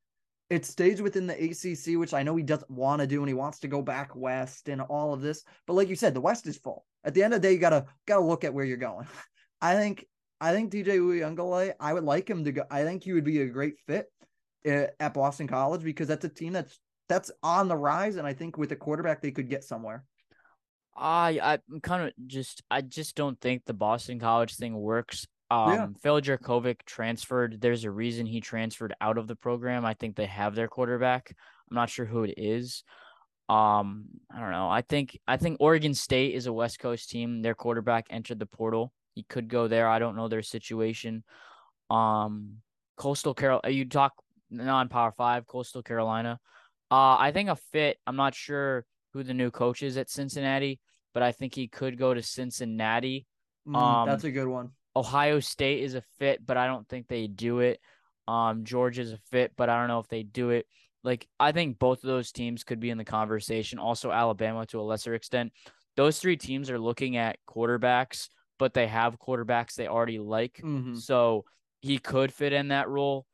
it stays within the ACC, which I know he doesn't want to do, and he wants to go back west and all of this. But like you said, the West is full. At the end of the day, you gotta gotta look at where you're going. I think I think DJ Uiagalelei, I would like him to go. I think he would be a great fit uh, at Boston College because that's a team that's that's on the rise, and I think with a quarterback they could get somewhere. I I'm kind of just I just don't think the Boston College thing works. Um, Yeah. Phil Jurkovec transferred. There's a reason he transferred out of the program. I think they have their quarterback. I'm not sure who it is. Um, I don't know. I think I think Oregon State is a West Coast team. Their quarterback entered the portal. He could go there. I don't know their situation. Um, Coastal Carol. You talk non Power Five, Coastal Carolina. Uh, I think a fit. I'm not sure who the new coach is at Cincinnati, but I think he could go to Cincinnati. Mm, Um, that's a good one. Ohio State is a fit, but I don't think they do it. Um, Georgia's a fit, but I don't know if they do it. Like I think both of those teams could be in the conversation. Also, Alabama to a lesser extent. Those three teams are looking at quarterbacks, but they have quarterbacks they already like. Mhm. So he could fit in that role.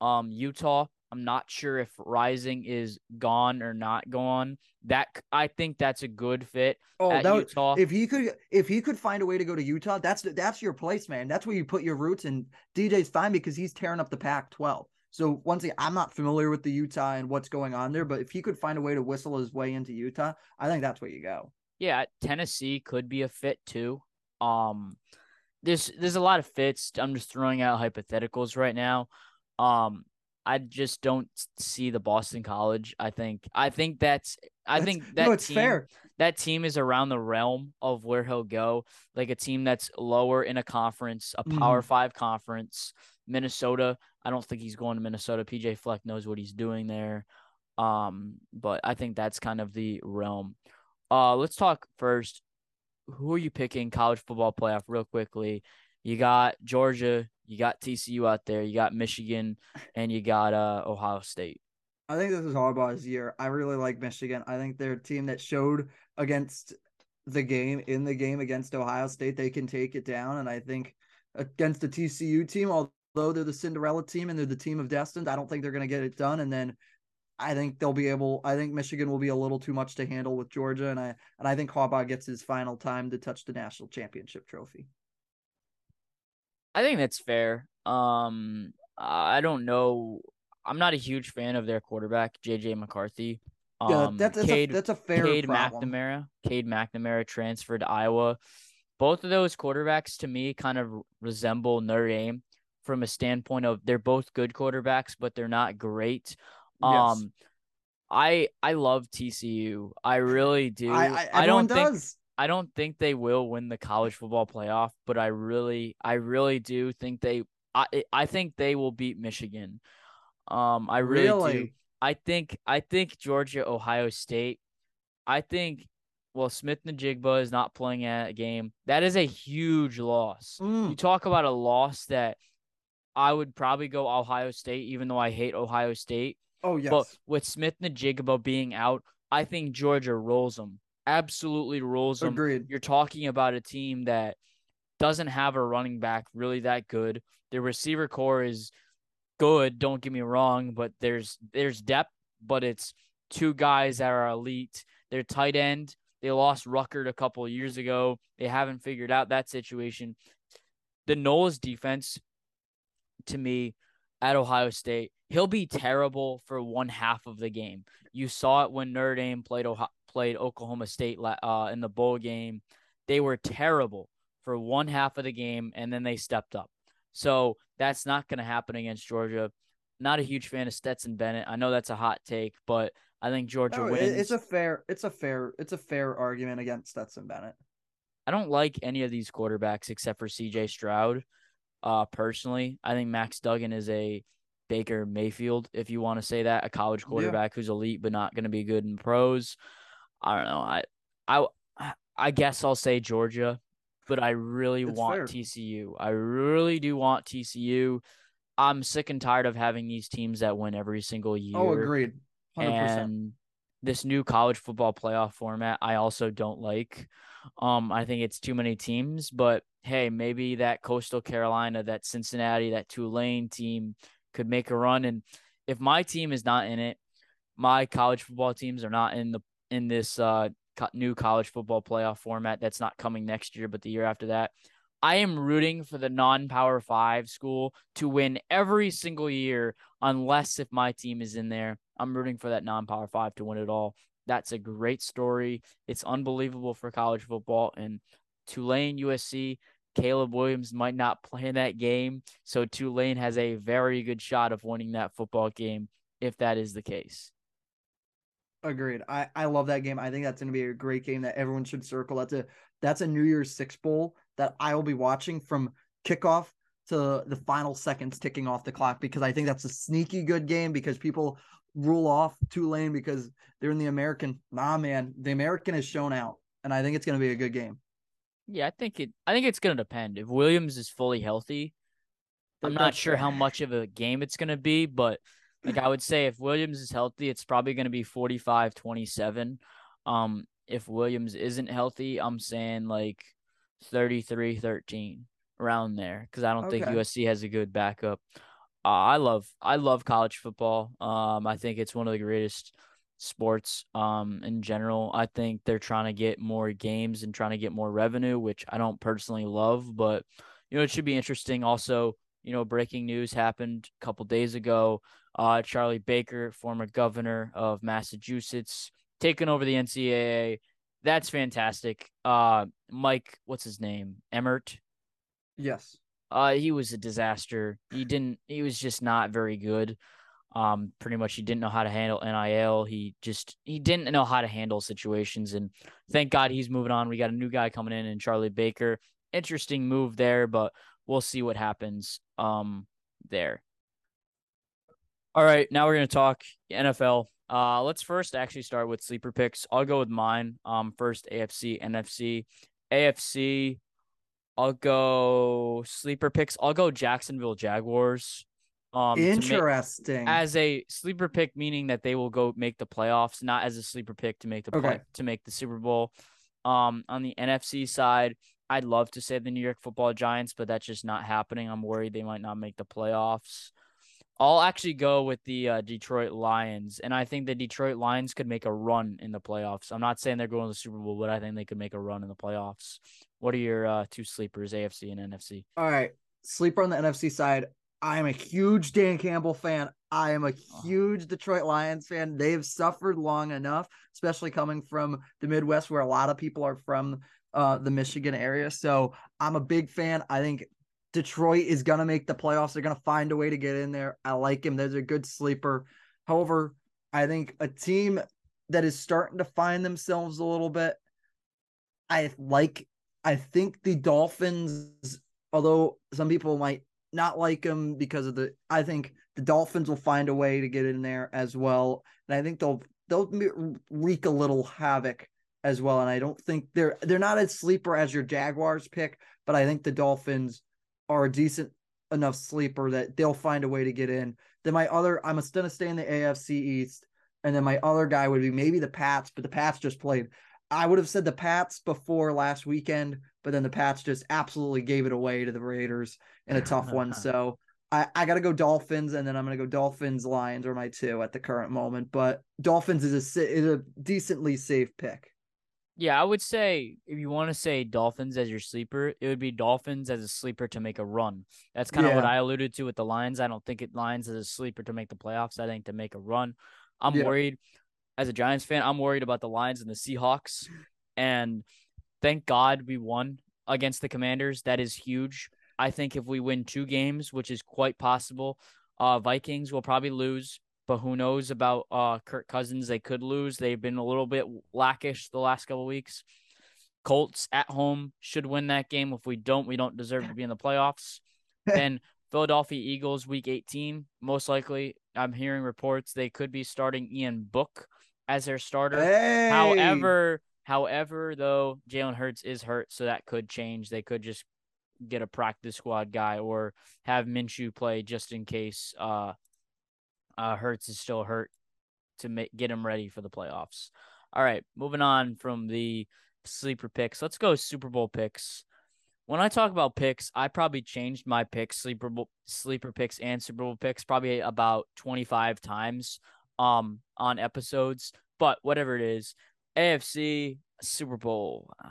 Um, Utah, I'm not sure if Rising is gone or not gone. That I think that's a good fit Oh, at that would, Utah. if he could if he could find a way to go to Utah, that's that's your place, man. That's where you put your roots. And DJ's fine because he's tearing up the Pac-12. So once again, I'm not familiar with the Utah and what's going on there, but if he could find a way to whistle his way into Utah, I think that's where you go. Yeah, Tennessee could be a fit too. Um, there's there's a lot of fits. I'm just throwing out hypotheticals right now. Um, I just don't see the Boston College. I think I think that's I That's- think that no, it's team, fair. that team is around the realm of where he'll go. Like a team that's lower in a conference, a Power Mhm. Five conference. Minnesota. I don't think he's going to Minnesota. PJ Fleck knows what he's doing there. Um, but I think that's kind of the realm. Uh, let's talk first. Who are you picking college football playoff real quickly? You got Georgia, you got TCU out there, you got Michigan, and you got uh Ohio State. I think this is Harbaugh's year. I really like Michigan. I think they're a team that showed against the game in the game against Ohio State they can take it down. And I think against the TCU team, although they're the Cinderella team and they're the team of destined, I don't think they're going to get it done. And then I think they'll be able. I think Michigan will be a little too much to handle with Georgia, and I and I think Harbaugh gets his final time to touch the national championship trophy. I think that's fair. Um, I don't know. I'm not a huge fan of their quarterback, JJ McCarthy. Um, yeah, that's, that's, Cade, a, that's a fair Cade problem. McNamara. Cade McNamara transferred to Iowa. Both of those quarterbacks to me kind of resemble Notre Dame from a standpoint of they're both good quarterbacks, but they're not great. Um, yes. I I love TCU. I really do. I, I, I don't does. think I don't think they will win the college football playoff, but I really I really do think they I I think they will beat Michigan. Um, I really, really? do. I think I think Georgia, Ohio State. I think well, Smith-Njigba is not playing at a game. That is a huge loss. Mm. You talk about a loss that I would probably go Ohio State, even though I hate Ohio State. Oh yes. But with Smith-Njigba being out, I think Georgia rolls them. Absolutely rolls them. Agreed. You're talking about a team that doesn't have a running back really that good. Their receiver core is good, don't get me wrong, but there's there's depth, but it's two guys that are elite. Their tight end, they lost Ruckert a couple years ago. They haven't figured out that situation. The Knowles defense, to me, at Ohio State, he'll be terrible for one half of the game. You saw it when Notre Dame played Ohio, played Oklahoma State uh, in the bowl game. They were terrible for one half of the game, and then they stepped up. So that's not going to happen against Georgia. Not a huge fan of Stetson Bennett. I know that's a hot take, but I think Georgia no, wins. It's a fair, it's a fair, it's a fair argument against Stetson Bennett. I don't like any of these quarterbacks except for C.J. Stroud. Uh, personally, I think Max Duggan is a Baker Mayfield, if you want to say that, a college quarterback yeah. who's elite but not going to be good in pros. I don't know. I, I, I guess I'll say Georgia but I really it's want fair. TCU. I really do want TCU. I'm sick and tired of having these teams that win every single oh, year. Oh, agreed. 100%. And this new college football playoff format, I also don't like. Um, I think it's too many teams, but hey, maybe that Coastal Carolina, that Cincinnati, that Tulane team could make a run. And if my team is not in it, my college football teams are not in the in this uh new college football playoff format that's not coming next year, but the year after that. I am rooting for the non power five school to win every single year, unless if my team is in there. I'm rooting for that non power five to win it all. That's a great story. It's unbelievable for college football. And Tulane, USC, Caleb Williams might not play in that game. So Tulane has a very good shot of winning that football game if that is the case. Agreed. I, I love that game. I think that's going to be a great game that everyone should circle. That's a that's a New Year's Six bowl that I will be watching from kickoff to the final seconds ticking off the clock because I think that's a sneaky good game because people rule off Tulane because they're in the American. Nah, man, the American is shown out, and I think it's going to be a good game. Yeah, I think it. I think it's going to depend if Williams is fully healthy. I'm not sure how much of a game it's going to be, but like I would say if Williams is healthy, it's probably going to be 45-27. Um if Williams isn't healthy, I'm saying like 33-13 around there cuz I don't okay. think USC has a good backup. Uh, I love I love college football. Um I think it's one of the greatest sports um in general. I think they're trying to get more games and trying to get more revenue, which I don't personally love, but you know it should be interesting also you know, breaking news happened a couple days ago. Uh, Charlie Baker, former governor of Massachusetts, taking over the NCAA. That's fantastic. Uh, Mike, what's his name? Emmert. Yes. Uh, he was a disaster. He didn't. He was just not very good. Um, pretty much he didn't know how to handle NIL. He just he didn't know how to handle situations. And thank God he's moving on. We got a new guy coming in, and Charlie Baker. Interesting move there, but we'll see what happens um there. All right, now we're gonna talk NFL. Uh, let's first actually start with sleeper picks. I'll go with mine. Um, first AFC, NFC, AFC. I'll go sleeper picks. I'll go Jacksonville Jaguars. Um, interesting. Make, as a sleeper pick, meaning that they will go make the playoffs, not as a sleeper pick to make the okay. play, to make the Super Bowl. Um, on the NFC side, I'd love to say the New York Football Giants, but that's just not happening. I'm worried they might not make the playoffs. I'll actually go with the uh, Detroit Lions, and I think the Detroit Lions could make a run in the playoffs. I'm not saying they're going to the Super Bowl, but I think they could make a run in the playoffs. What are your uh, two sleepers, AFC and NFC? All right, sleeper on the NFC side. I am a huge Dan Campbell fan. I am a huge Detroit Lions fan. They've suffered long enough, especially coming from the Midwest, where a lot of people are from uh, the Michigan area. So I'm a big fan. I think Detroit is going to make the playoffs. They're going to find a way to get in there. I like him. There's a good sleeper. However, I think a team that is starting to find themselves a little bit. I like, I think the Dolphins, although some people might not like them because of the, I think the Dolphins will find a way to get in there as well. And I think they'll, they'll wreak a little havoc as well. And I don't think they're, they're not as sleeper as your Jaguars pick, but I think the Dolphins are a decent enough sleeper that they'll find a way to get in. Then my other, I'm to stay in the AFC East, and then my other guy would be maybe the Pats, but the Pats just played. I would have said the Pats before last weekend, but then the Pats just absolutely gave it away to the Raiders in a tough one. So I, I got to go Dolphins, and then I'm going to go Dolphins. Lions are my two at the current moment, but Dolphins is a is a decently safe pick. Yeah, I would say if you want to say Dolphins as your sleeper, it would be Dolphins as a sleeper to make a run. That's kind of yeah. what I alluded to with the Lions. I don't think it Lions as a sleeper to make the playoffs. I think to make a run. I'm yeah. worried as a Giants fan. I'm worried about the Lions and the Seahawks. And thank God we won against the Commanders. That is huge. I think if we win two games, which is quite possible, uh, Vikings will probably lose but who knows about uh, Kirk Cousins? They could lose. They've been a little bit lackish the last couple weeks. Colts at home should win that game. If we don't, we don't deserve to be in the playoffs. then Philadelphia Eagles week 18, most likely. I'm hearing reports they could be starting Ian Book as their starter. Hey! However, however, though, Jalen Hurts is hurt, so that could change. They could just get a practice squad guy or have Minshew play just in case uh uh, Hurts is still hurt to make get him ready for the playoffs. All right, moving on from the sleeper picks. Let's go Super Bowl picks. When I talk about picks, I probably changed my picks, sleeper sleeper picks and Super Bowl picks probably about 25 times um on episodes, but whatever it is, AFC Super Bowl. Uh,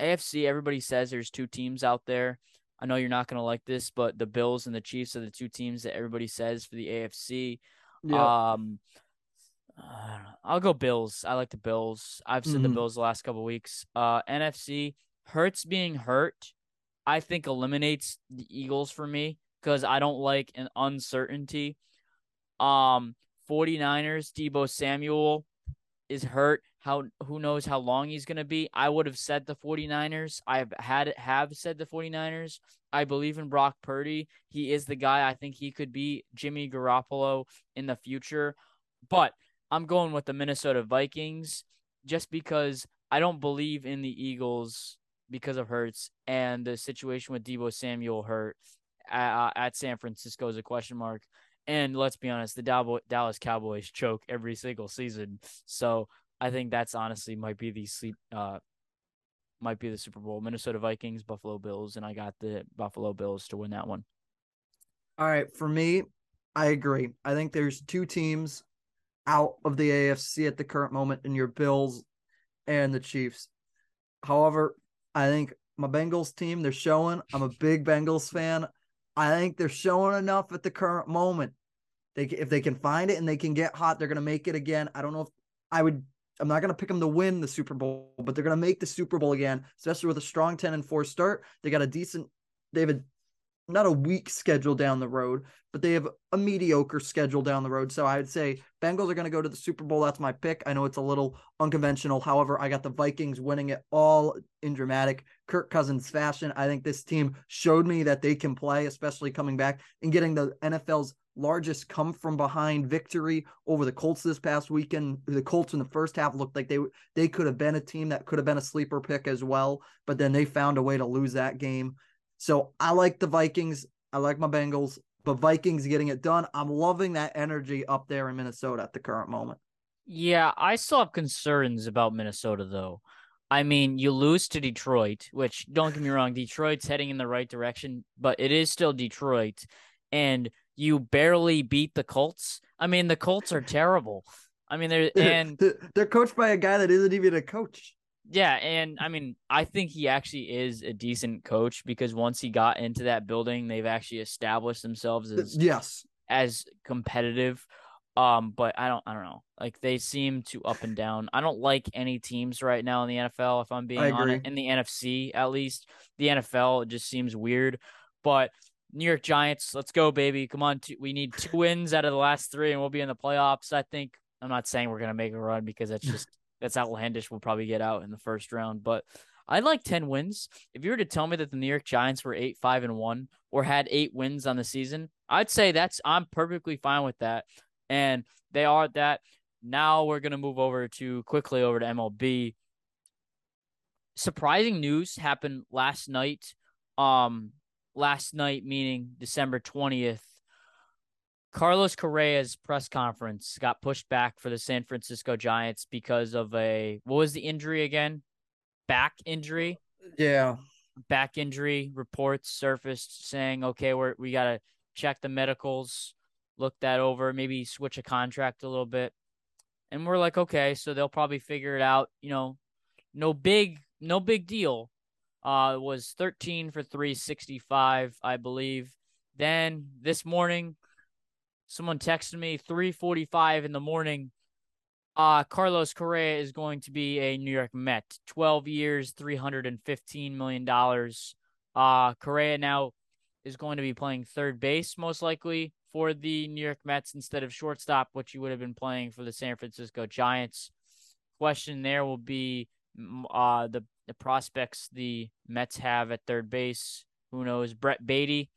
AFC everybody says there's two teams out there. I know you're not going to like this, but the Bills and the Chiefs are the two teams that everybody says for the AFC. Yep. Um, uh, I'll go Bills. I like the Bills. I've seen mm-hmm. the Bills the last couple weeks. Uh, NFC Hurts being hurt, I think eliminates the Eagles for me because I don't like an uncertainty. Um, 49ers, Deebo Samuel is hurt. How who knows how long he's going to be? I would have said the 49ers. I've had have said the 49ers. I believe in Brock Purdy. He is the guy. I think he could be Jimmy Garoppolo in the future. But I'm going with the Minnesota Vikings just because I don't believe in the Eagles because of Hurts and the situation with Deebo Samuel hurt at, at San Francisco is a question mark. And let's be honest, the Dallas Cowboys choke every single season. So I think that's honestly might be the sleep uh might be the Super Bowl. Minnesota Vikings, Buffalo Bills, and I got the Buffalo Bills to win that one. All right, for me, I agree. I think there's two teams out of the AFC at the current moment in your Bills and the Chiefs. However, I think my Bengals team, they're showing. I'm a big Bengals fan. I think they're showing enough at the current moment. They if they can find it and they can get hot, they're going to make it again. I don't know if I would I'm not going to pick them to win the Super Bowl, but they're going to make the Super Bowl again, especially with a strong 10 and 4 start. They got a decent, they have a, not a weak schedule down the road, but they have a mediocre schedule down the road. So I would say Bengals are going to go to the Super Bowl. That's my pick. I know it's a little unconventional. However, I got the Vikings winning it all in dramatic Kirk Cousins fashion. I think this team showed me that they can play, especially coming back and getting the NFL's largest come from behind victory over the Colts this past weekend. The Colts in the first half looked like they they could have been a team that could have been a sleeper pick as well, but then they found a way to lose that game. So I like the Vikings. I like my Bengals, but Vikings getting it done. I'm loving that energy up there in Minnesota at the current moment. Yeah, I still have concerns about Minnesota though. I mean, you lose to Detroit, which don't get me wrong, Detroit's heading in the right direction, but it is still Detroit. And you barely beat the Colts. I mean, the Colts are terrible. I mean, they're and they're coached by a guy that isn't even a coach. Yeah, and I mean, I think he actually is a decent coach because once he got into that building, they've actually established themselves as yes as competitive. Um, but I don't, I don't know. Like they seem to up and down. I don't like any teams right now in the NFL. If I'm being honest, in the NFC at least, the NFL it just seems weird. But New York Giants, let's go, baby! Come on, we need two wins out of the last three, and we'll be in the playoffs. I think. I'm not saying we're gonna make a run because that's just that's outlandish. We'll probably get out in the first round, but I'd like 10 wins. If you were to tell me that the New York Giants were 8 5 and 1 or had 8 wins on the season, I'd say that's I'm perfectly fine with that. And they are that. Now we're going to move over to quickly over to MLB. Surprising news happened last night. Um last night meaning December 20th. Carlos Correa's press conference got pushed back for the San Francisco Giants because of a what was the injury again? Back injury. Yeah. Back injury reports surfaced saying, okay, we're we gotta check the medicals, look that over, maybe switch a contract a little bit. And we're like, okay, so they'll probably figure it out. You know, no big, no big deal. Uh, was 13 for 365, I believe. Then this morning, someone texted me 3:45 in the morning. Uh, Carlos Correa is going to be a New York Met. 12 years, 315 million dollars. Uh, Correa now is going to be playing third base most likely for the New York Mets instead of shortstop, which you would have been playing for the San Francisco Giants. Question there will be uh the the prospects the Mets have at third base. Who knows? Brett Baty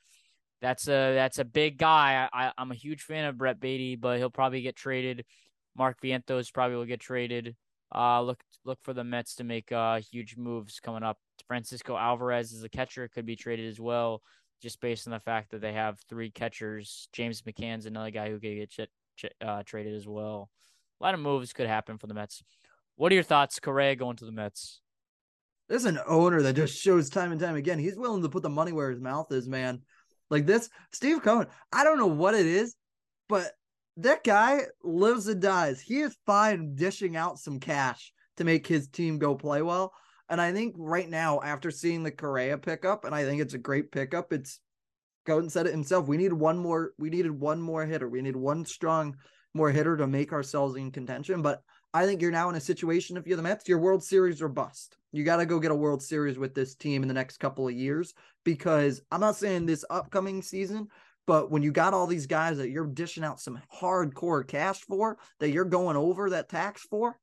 that's a that's a big guy. I, I'm a huge fan of Brett Baty, but he'll probably get traded. Mark Vientos probably will get traded. Uh, look look for the Mets to make uh huge moves coming up. Francisco Alvarez is a catcher, could be traded as well, just based on the fact that they have three catchers. James McCann's another guy who could get ch- ch- uh, traded as well. A lot of moves could happen for the Mets. What are your thoughts, Correa going to the Mets? There's an owner that just shows time and time again. He's willing to put the money where his mouth is, man. Like this, Steve Cohen, I don't know what it is, but that guy lives and dies. He is fine dishing out some cash to make his team go play well. And I think right now, after seeing the Correa pickup, and I think it's a great pickup, it's Cohen said it himself. We need one more, we needed one more hitter. We need one strong more hitter to make ourselves in contention. But I think you're now in a situation if you're the Mets, your World Series are bust. You got to go get a World Series with this team in the next couple of years because I'm not saying this upcoming season, but when you got all these guys that you're dishing out some hardcore cash for, that you're going over that tax for,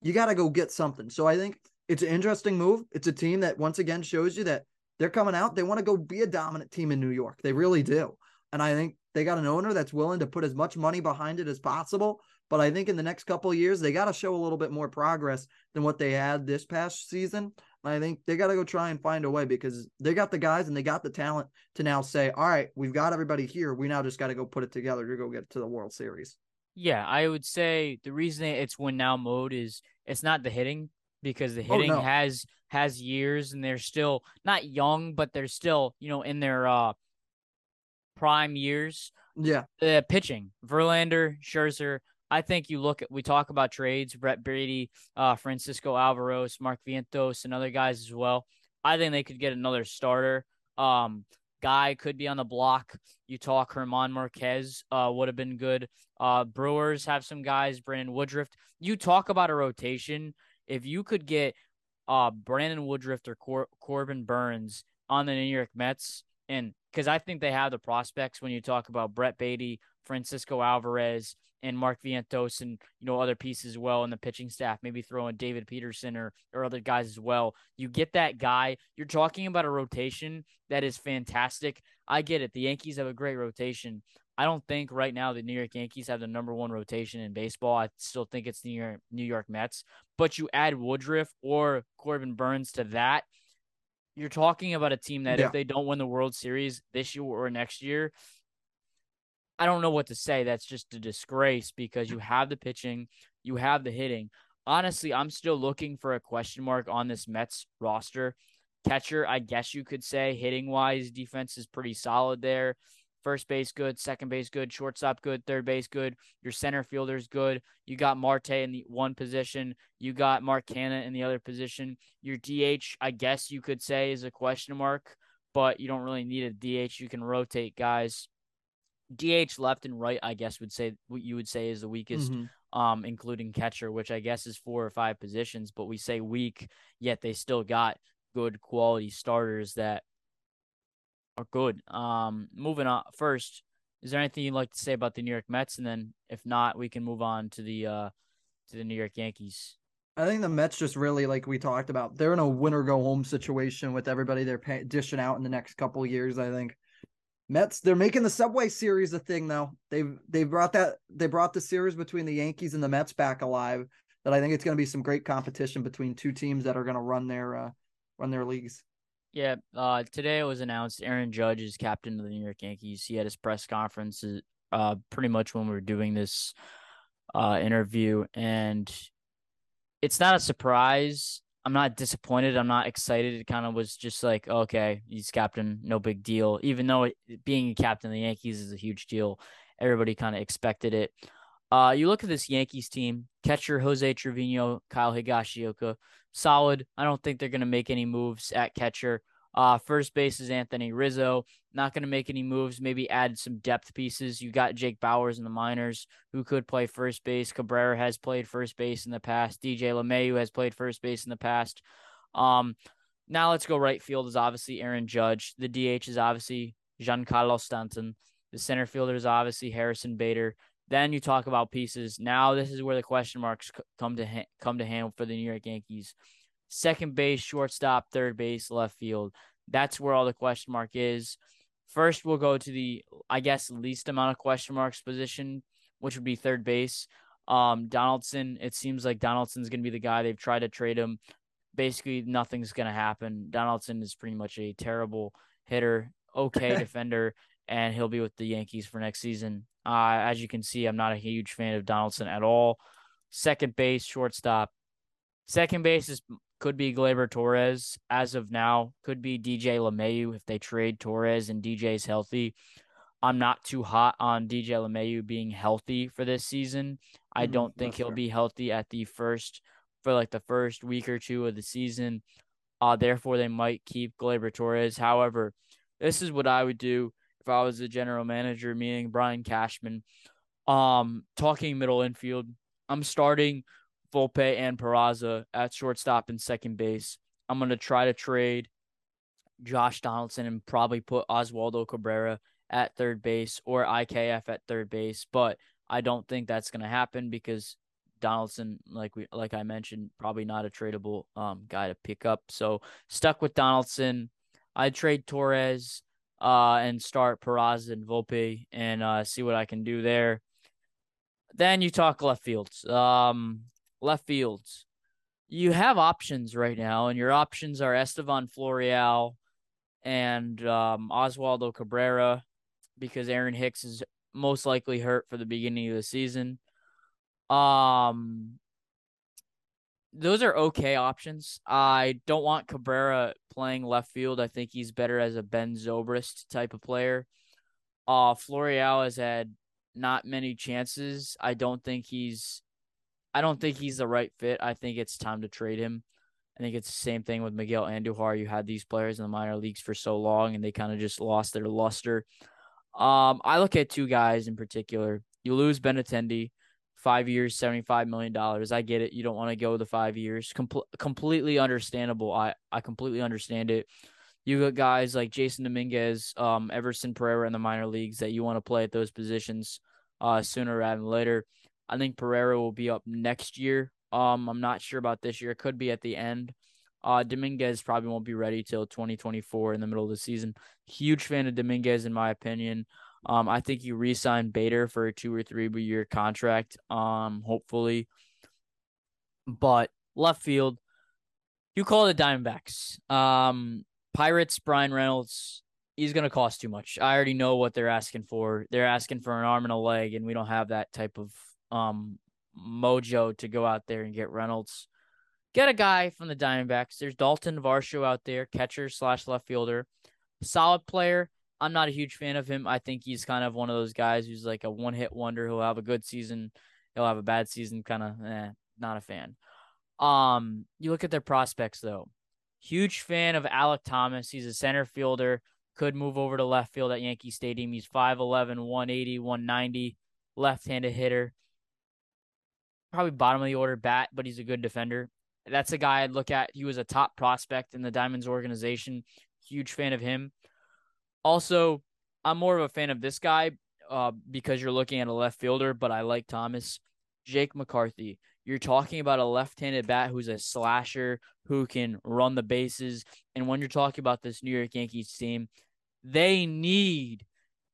you got to go get something. So I think it's an interesting move. It's a team that once again shows you that they're coming out. They want to go be a dominant team in New York. They really do. And I think they got an owner that's willing to put as much money behind it as possible but I think in the next couple of years, they got to show a little bit more progress than what they had this past season. I think they got to go try and find a way because they got the guys and they got the talent to now say, all right, we've got everybody here. We now just got to go put it together to go get to the World Series. Yeah, I would say the reason it's win now mode is it's not the hitting because the oh, hitting oh, no. has has years and they're still not young, but they're still you know in their uh prime years. Yeah, the pitching, Verlander, Scherzer, I think you look at we talk about trades, Brett Baty, uh, Francisco Alvarez, Mark Vientos, and other guys as well. I think they could get another starter. Um, guy could be on the block. You talk German Marquez uh, would have been good. Uh, Brewers have some guys, Brandon Woodruff. You talk about a rotation. If you could get uh, Brandon Woodruff or Cor- Corbin Burnes on the New York Mets, and because I think they have the prospects when you talk about Brett Baty, Francisco Alvarez, and Mark Vientos and you know other pieces as well in the pitching staff. Maybe throw in David Peterson or or other guys as well. You get that guy. You're talking about a rotation that is fantastic. I get it. The Yankees have a great rotation. I don't think right now the New York Yankees have the number one rotation in baseball. I still think it's the New York, New York Mets. But you add Woodruff or Corbin Burnes to that, you're talking about a team that yeah. if they don't win the World Series this year or next year, I don't know what to say. That's just a disgrace because you have the pitching, you have the hitting. Honestly, I'm still looking for a question mark on this Mets roster. Catcher, I guess you could say, hitting wise, defense is pretty solid there. First base good, second base good, shortstop good, third base good. Your center fielder's good. You got Marte in the one position. You got Mark Canha in the other position. Your DH, I guess you could say, is a question mark, but you don't really need a DH. You can rotate guys. DH left and right, I guess would say what you would say is the weakest, mm-hmm. um, including catcher, which I guess is four or five positions, but we say weak, yet they still got good quality starters that are good. Um, moving on first, is there anything you'd like to say about the New York Mets? And then if not, we can move on to the uh to the New York Yankees. I think the Mets just really like we talked about. They're in a win or go home situation with everybody they're pay- dishing out in the next couple years. I think Mets they're making the Subway Series a thing though. They've they brought that they brought the series between the Yankees and the Mets back alive. That I think it's going to be some great competition between two teams that are going to run their uh, run their leagues. Yeah, uh, today it was announced Aaron Judge is captain of the New York Yankees. He had his press conference uh, pretty much when we were doing this uh, interview, and it's not a surprise. I'm not disappointed. I'm not excited. It kind of was just like, okay, he's captain, no big deal. Even though it, being a captain of the Yankees is a huge deal, everybody kind of expected it. Uh, you look at this Yankees team: catcher Jose Trevino, Kyle Higashioka, solid. I don't think they're going to make any moves at catcher. Uh, first base is Anthony Rizzo. Not going to make any moves. Maybe add some depth pieces. You got Jake Bauers in the minors who could play first base. Cabrera has played first base in the past. DJ LeMahieu has played first base in the past. Um, now let's go right field is obviously Aaron Judge. The DH is obviously Giancarlo Stanton. The center fielder is obviously Harrison Bader. Then you talk about pieces. Now this is where the question marks come to ha- come to hand for the New York Yankees. Second base, shortstop, third base, left field. That's where all the question mark is. First, we'll go to the I guess least amount of question marks position, which would be third base. Um, Donaldson. It seems like Donaldson's going to be the guy. They've tried to trade him. Basically, nothing's going to happen. Donaldson is pretty much a terrible hitter, okay defender, and he'll be with the Yankees for next season. Uh, as you can see, I'm not a huge fan of Donaldson at all. Second base, shortstop. Second base is could be Gleyber Torres as of now. Could be DJ LeMahieu if they trade Torres and DJ's healthy. I'm not too hot on DJ LeMahieu being healthy for this season. I mm, don't think he'll fair. be healthy at the first for like the first week or two of the season. Uh, therefore, they might keep Gleyber Torres. However, this is what I would do if I was the general manager, meaning Brian Cashman. Um, talking middle infield, I'm starting Volpe and Peraza at shortstop and second base. I'm gonna try to trade Josh Donaldson and probably put Oswaldo Cabrera at third base or IKF at third base, but I don't think that's gonna happen because Donaldson, like we like I mentioned, probably not a tradable um guy to pick up. So stuck with Donaldson. I trade Torres uh, and start Peraza and Volpe and uh, see what I can do there. Then you talk left fields. Um, left fields. You have options right now, and your options are Estevan Florial and um, Oswaldo Cabrera because Aaron Hicks is most likely hurt for the beginning of the season. Um, those are okay options. I don't want Cabrera playing left field. I think he's better as a Ben Zobrist type of player. Uh Florial has had not many chances. I don't think he's I don't think he's the right fit. I think it's time to trade him. I think it's the same thing with Miguel Andujar. You had these players in the minor leagues for so long and they kind of just lost their luster. Um, I look at two guys in particular. You lose Benintendi five years, $75 million. I get it. You don't want to go the five years. Com- completely understandable. I, I completely understand it. You got guys like Jasson Dominguez, um, Everson Pereira in the minor leagues that you want to play at those positions uh, sooner rather than later. I think Pereira will be up next year. Um, I'm not sure about this year. It could be at the end. Uh, Dominguez probably won't be ready till 2024 in the middle of the season. Huge fan of Dominguez, in my opinion. Um, I think you re-sign Bader for a two or three year contract. Um, hopefully, but left field, you call the Diamondbacks. Um, Pirates, Bryan Reynolds. He's gonna cost too much. I already know what they're asking for. They're asking for an arm and a leg, and we don't have that type of um mojo to go out there and get Reynolds. Get a guy from the Diamondbacks. There's Dalton Varsho out there, catcher slash left fielder, solid player I'm not a huge fan of him. I think he's kind of one of those guys who's like a one hit wonder. He'll have a good season, he'll have a bad season. Kind of, eh, not a fan. Um, you look at their prospects though. Huge fan of Alek Thomas. He's a center fielder. Could move over to left field at Yankee Stadium. He's 5'11, 180, 190, left handed hitter. Probably bottom of the order bat, but he's a good defender. That's a guy I'd look at. He was a top prospect in the Diamonds organization. Huge fan of him. Also, I'm more of a fan of this guy uh, because you're looking at a left fielder, but I like Thomas. Jake McCarthy. You're talking about a left-handed bat who's a slasher who can run the bases. And when you're talking about this New York Yankees team, they need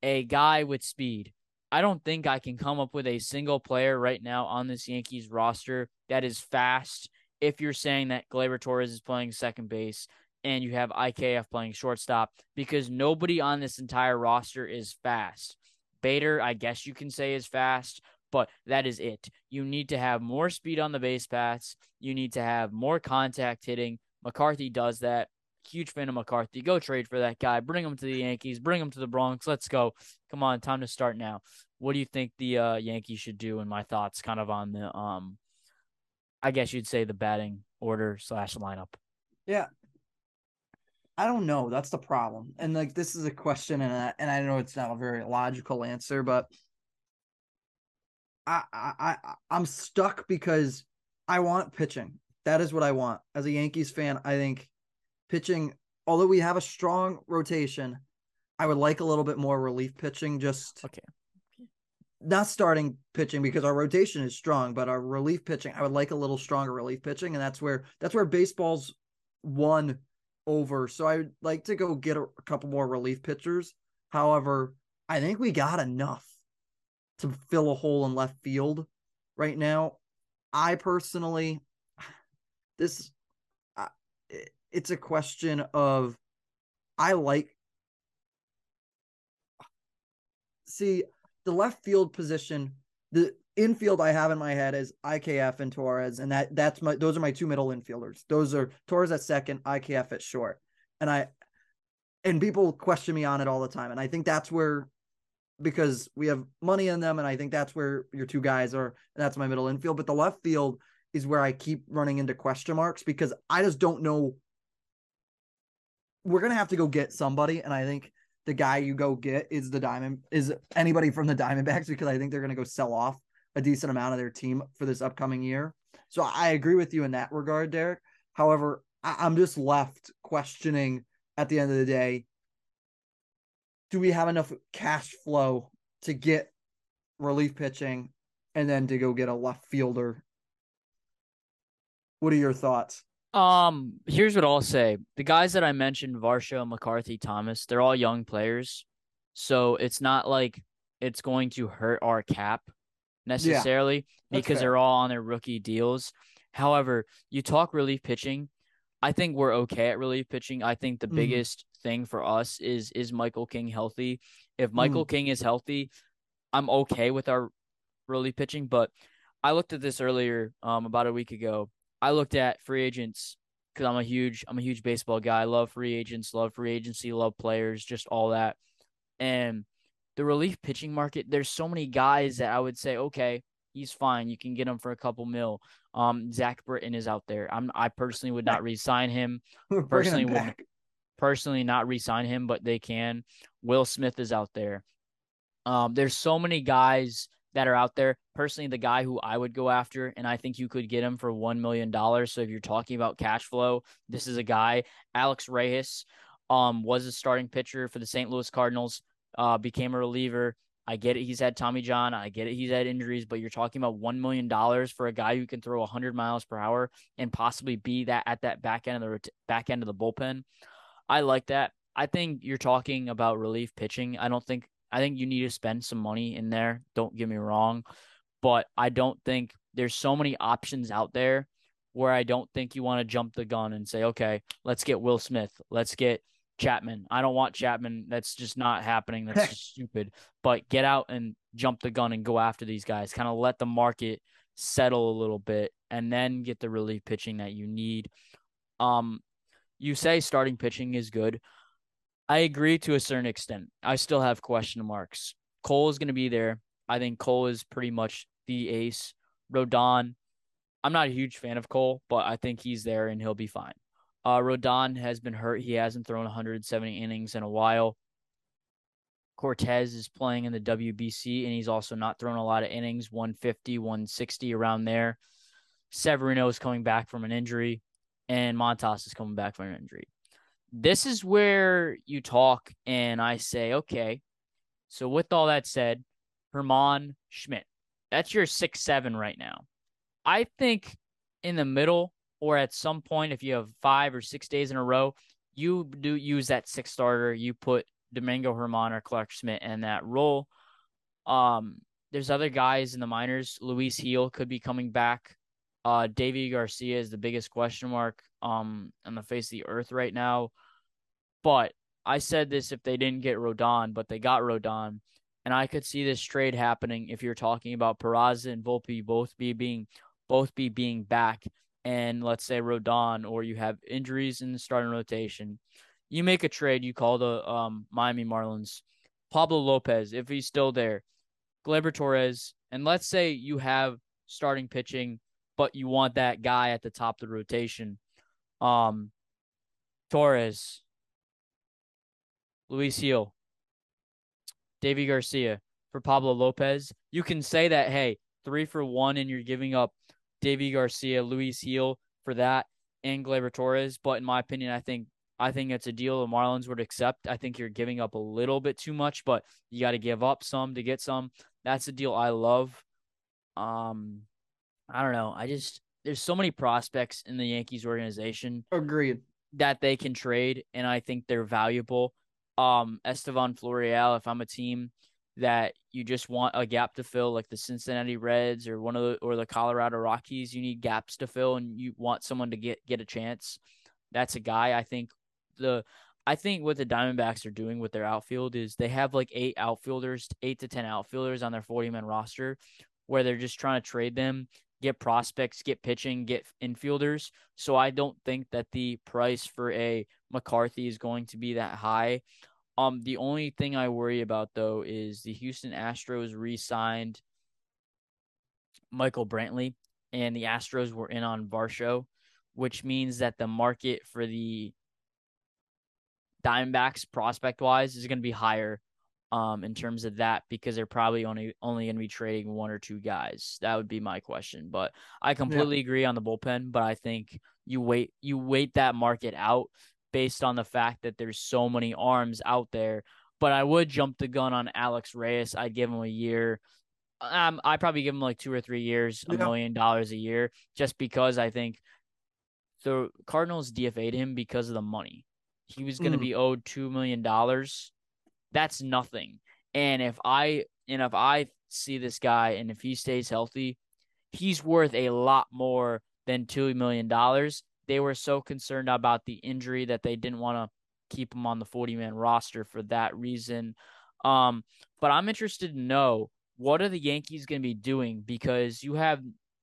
a guy with speed. I don't think I can come up with a single player right now on this Yankees roster that is fast. If you're saying that Gleyber Torres is playing second base and you have IKF playing shortstop, because nobody on this entire roster is fast. Bader, I guess you can say, is fast but that is it. You need to have more speed on the base paths. You need to have more contact hitting. McCarthy does that. Huge fan of McCarthy. Go trade for that guy. Bring him to the Yankees. Bring him to the Bronx. Let's go. Come on, time to start now. What do you think the uh, Yankees should do? And my thoughts, kind of on the um, I guess you'd say the batting order slash lineup. Yeah, I don't know. That's the problem. And like this is a question, and I, and I know it's not a very logical answer, but I, I, I'm stuck because I want pitching. That is what I want. As a Yankees fan, I think pitching, although we have a strong rotation, I would like a little bit more relief pitching. Just okay, not starting pitching because our rotation is strong, but our relief pitching, I would like a little stronger relief pitching, and that's where that's where baseball's won over. So I would like to go get a, a couple more relief pitchers. However, I think we got enough to fill a hole in left field right now. I personally, this, it's a question of, I like, see, the left field position, the infield I have in my head is IKF and Torres, and that that's my those are my two middle infielders. Those are Torres at second, IKF at short, and I and people question me on it all the time, and I think that's where because we have money in them, and I think that's where your two guys are. that's my middle infield. But the left field is where I keep running into question marks because I just don't know. We're gonna have to go get somebody, and I think the guy you go get is the diamond is anybody from the Diamondbacks because I think they're gonna go sell off a decent amount of their team for this upcoming year. So I agree with you in that regard, Derek. However, I- I'm just left questioning at the end of the day do we have enough cash flow to get relief pitching and then to go get a left fielder? What are your thoughts? Um, here's what I'll say. The guys that I mentioned, Varsho, McCarthy, Thomas, they're all young players. So it's not like it's going to hurt our cap necessarily yeah, because fair. they're all on their rookie deals. However, you talk relief pitching. I think we're okay at relief pitching. I think the mm-hmm. biggest thing for us is is Michael King healthy? If Michael mm. King is healthy, I'm okay with our relief pitching. But I looked at this earlier, um, about a week ago. I looked at free agents because I'm a huge I'm a huge baseball guy. I love free agents, love free agency, love players, just all that. And the relief pitching market, there's so many guys that I would say, okay, he's fine. You can get him for a couple mil. Um, Zach Britton is out there. I'm I personally would not resign him. personally would personally not re-sign him, but they can. Will Smith is out there. Um, there's so many guys that are out there. Personally, the guy who I would go after, and I think you could get him for one million dollars. So if you're talking about cash flow, this is a guy. Alex Reyes, um, was a starting pitcher for the St. Louis Cardinals. Uh, became a reliever. I get it. He's had Tommy John. I get it. He's had injuries, but you're talking about one million dollars for a guy who can throw 100 miles per hour and possibly be that at that back end of the back end of the bullpen. I like that. I think you're talking about relief pitching. I don't think I think you need to spend some money in there. Don't get me wrong, but I don't think there's so many options out there where I don't think you want to jump the gun and say, okay, let's get Will Smith, let's get Chapman. I don't want Chapman. That's just not happening. That's just stupid. But get out and jump the gun and go after these guys. Kind of let the market settle a little bit and then get the relief pitching that you need. Um, you say starting pitching is good. I agree to a certain extent. I still have question marks. Cole is going to be there. I think Cole is pretty much the ace. Rodon, I'm not a huge fan of Cole, but I think he's there and he'll be fine. Uh, Rodon has been hurt. He hasn't thrown 170 innings in a while. Cortes is playing in the WBC and he's also not thrown a lot of innings, 150, 160 around there. Severino is coming back from an injury and Montas is coming back from an injury. This is where you talk and I say, okay, so with all that said, German Schmidt, that's your six seven right now. I think in the middle or at some point, if you have five or six days in a row, you do use that six starter. You put Domingo German or Clarke Schmidt in that role. Um, there's other guys in the minors. Luis Gil could be coming back. Uh, Garcia is the biggest question mark um on the face of the earth right now. But I said this if they didn't get Rodon, but they got Rodon. And I could see this trade happening if you're talking about Peraza and Volpe both be being both be being back and let's say Rodon or you have injuries in the starting rotation. You make a trade, you call the um, Miami Marlins Pablo Lopez if he's still there, Gleyber Torres, and let's say you have starting pitching, but you want that guy at the top of the rotation. Um Torres, Luis Gil, Deivi Garcia for Pablo Lopez, you can say that, hey, three for one, and you're giving up Deivi Garcia, Luis Gil for that, and Gleyber Torres. But in my opinion, I think I think it's a deal the Marlins would accept. I think you're giving up a little bit too much, but you got to give up some to get some. That's a deal I love. Um, I don't know. I just there's so many prospects in the Yankees organization. Agreed. That they can trade, and I think they're valuable um Estevan Florial if I'm a team that you just want a gap to fill like the Cincinnati Reds or one of the or the Colorado Rockies you need gaps to fill and you want someone to get get a chance that's a guy I think the I think what the Diamondbacks are doing with their outfield is they have like eight outfielders 8 to 10 outfielders on their 40 man roster where they're just trying to trade them get prospects, get pitching, get infielders. So I don't think that the price for a McCarthy is going to be that high. Um, the only thing I worry about though is the Houston Astros re-signed Michael Brantley, and the Astros were in on Varsho, which means that the market for the Diamondbacks prospect wise is going to be higher um, in terms of that because they're probably only only going to be trading one or two guys. That would be my question. But I completely yeah. agree on the bullpen. But I think you wait you wait that market out based on the fact that there's so many arms out there. But I would jump the gun on Alex Reyes. I'd give him a year. Um, I probably give him like two or three years, a yeah. million dollars a year, just because I think the Cardinals DFA'd him because of the money. He was going to mm. be owed two million dollars that's nothing. And if I and if I see this guy and if he stays healthy, he's worth a lot more than two million dollars. They were so concerned about the injury that they didn't want to keep him on the 40 man roster for that reason. Um, but I'm interested to know what are the Yankees going to be doing because you have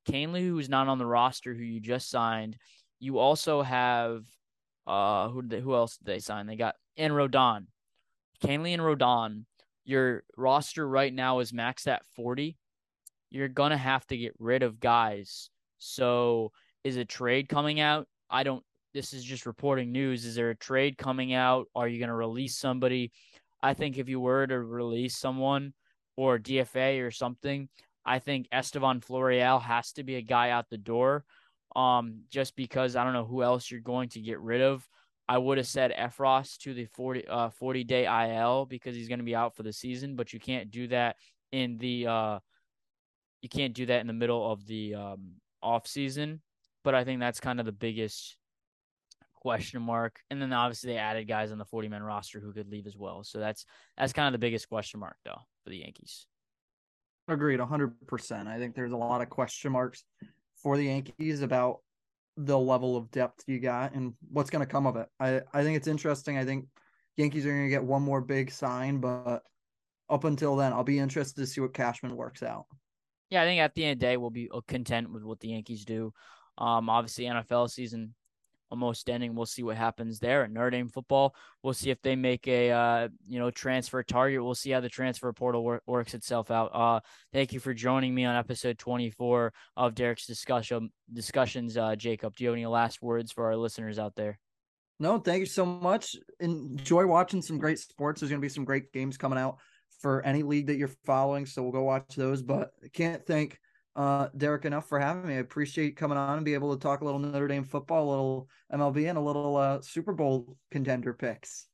Kahnle, who's not on the roster, who you just signed. You also have uh who they, who else did they sign? They got and Rodon, Kahnle and Rodon, your roster right now is maxed at 40. You're going to have to get rid of guys. So, is a trade coming out? I don't, this is just reporting news. Is there a trade coming out? Are you going to release somebody? I think if you were to release someone or DFA or something, I think Estevan Florial has to be a guy out the door. Um, just because I don't know who else you're going to get rid of. I would have said Effross to the 40 uh 40 day IL because he's going to be out for the season, but you can't do that in the uh you can't do that in the middle of the um off season. But I think that's kind of the biggest question mark. And then obviously they added guys on the 40 man roster who could leave as well. So that's that's kind of the biggest question mark though for the Yankees. Agreed, 100%. I think there's a lot of question marks for the Yankees about the level of depth you got and what's going to come of it. I, I think it's interesting. I think Yankees are going to get one more big sign, but up until then, I'll be interested to see what Cashman works out. Yeah, I think at the end of the day, we'll be uh, content with what the Yankees do. Um, obviously, NFL season almost ending. We'll see what happens there. And Notre Dame football, we'll see if they make a uh, you know transfer target. We'll see how the transfer portal wor- works itself out. Uh, thank you for joining me on episode 24 of Derek's discussion discussions. Uh, Jacob, do you have any last words for our listeners out there? No, thank you so much. Enjoy watching some great sports. There's going to be some great games coming out for any league that you're following. So we'll go watch those. But can't thank uh, Derek enough for having me. I appreciate coming on and be able to talk a little Notre Dame football, a little MLB, and a little uh, Super Bowl contender picks.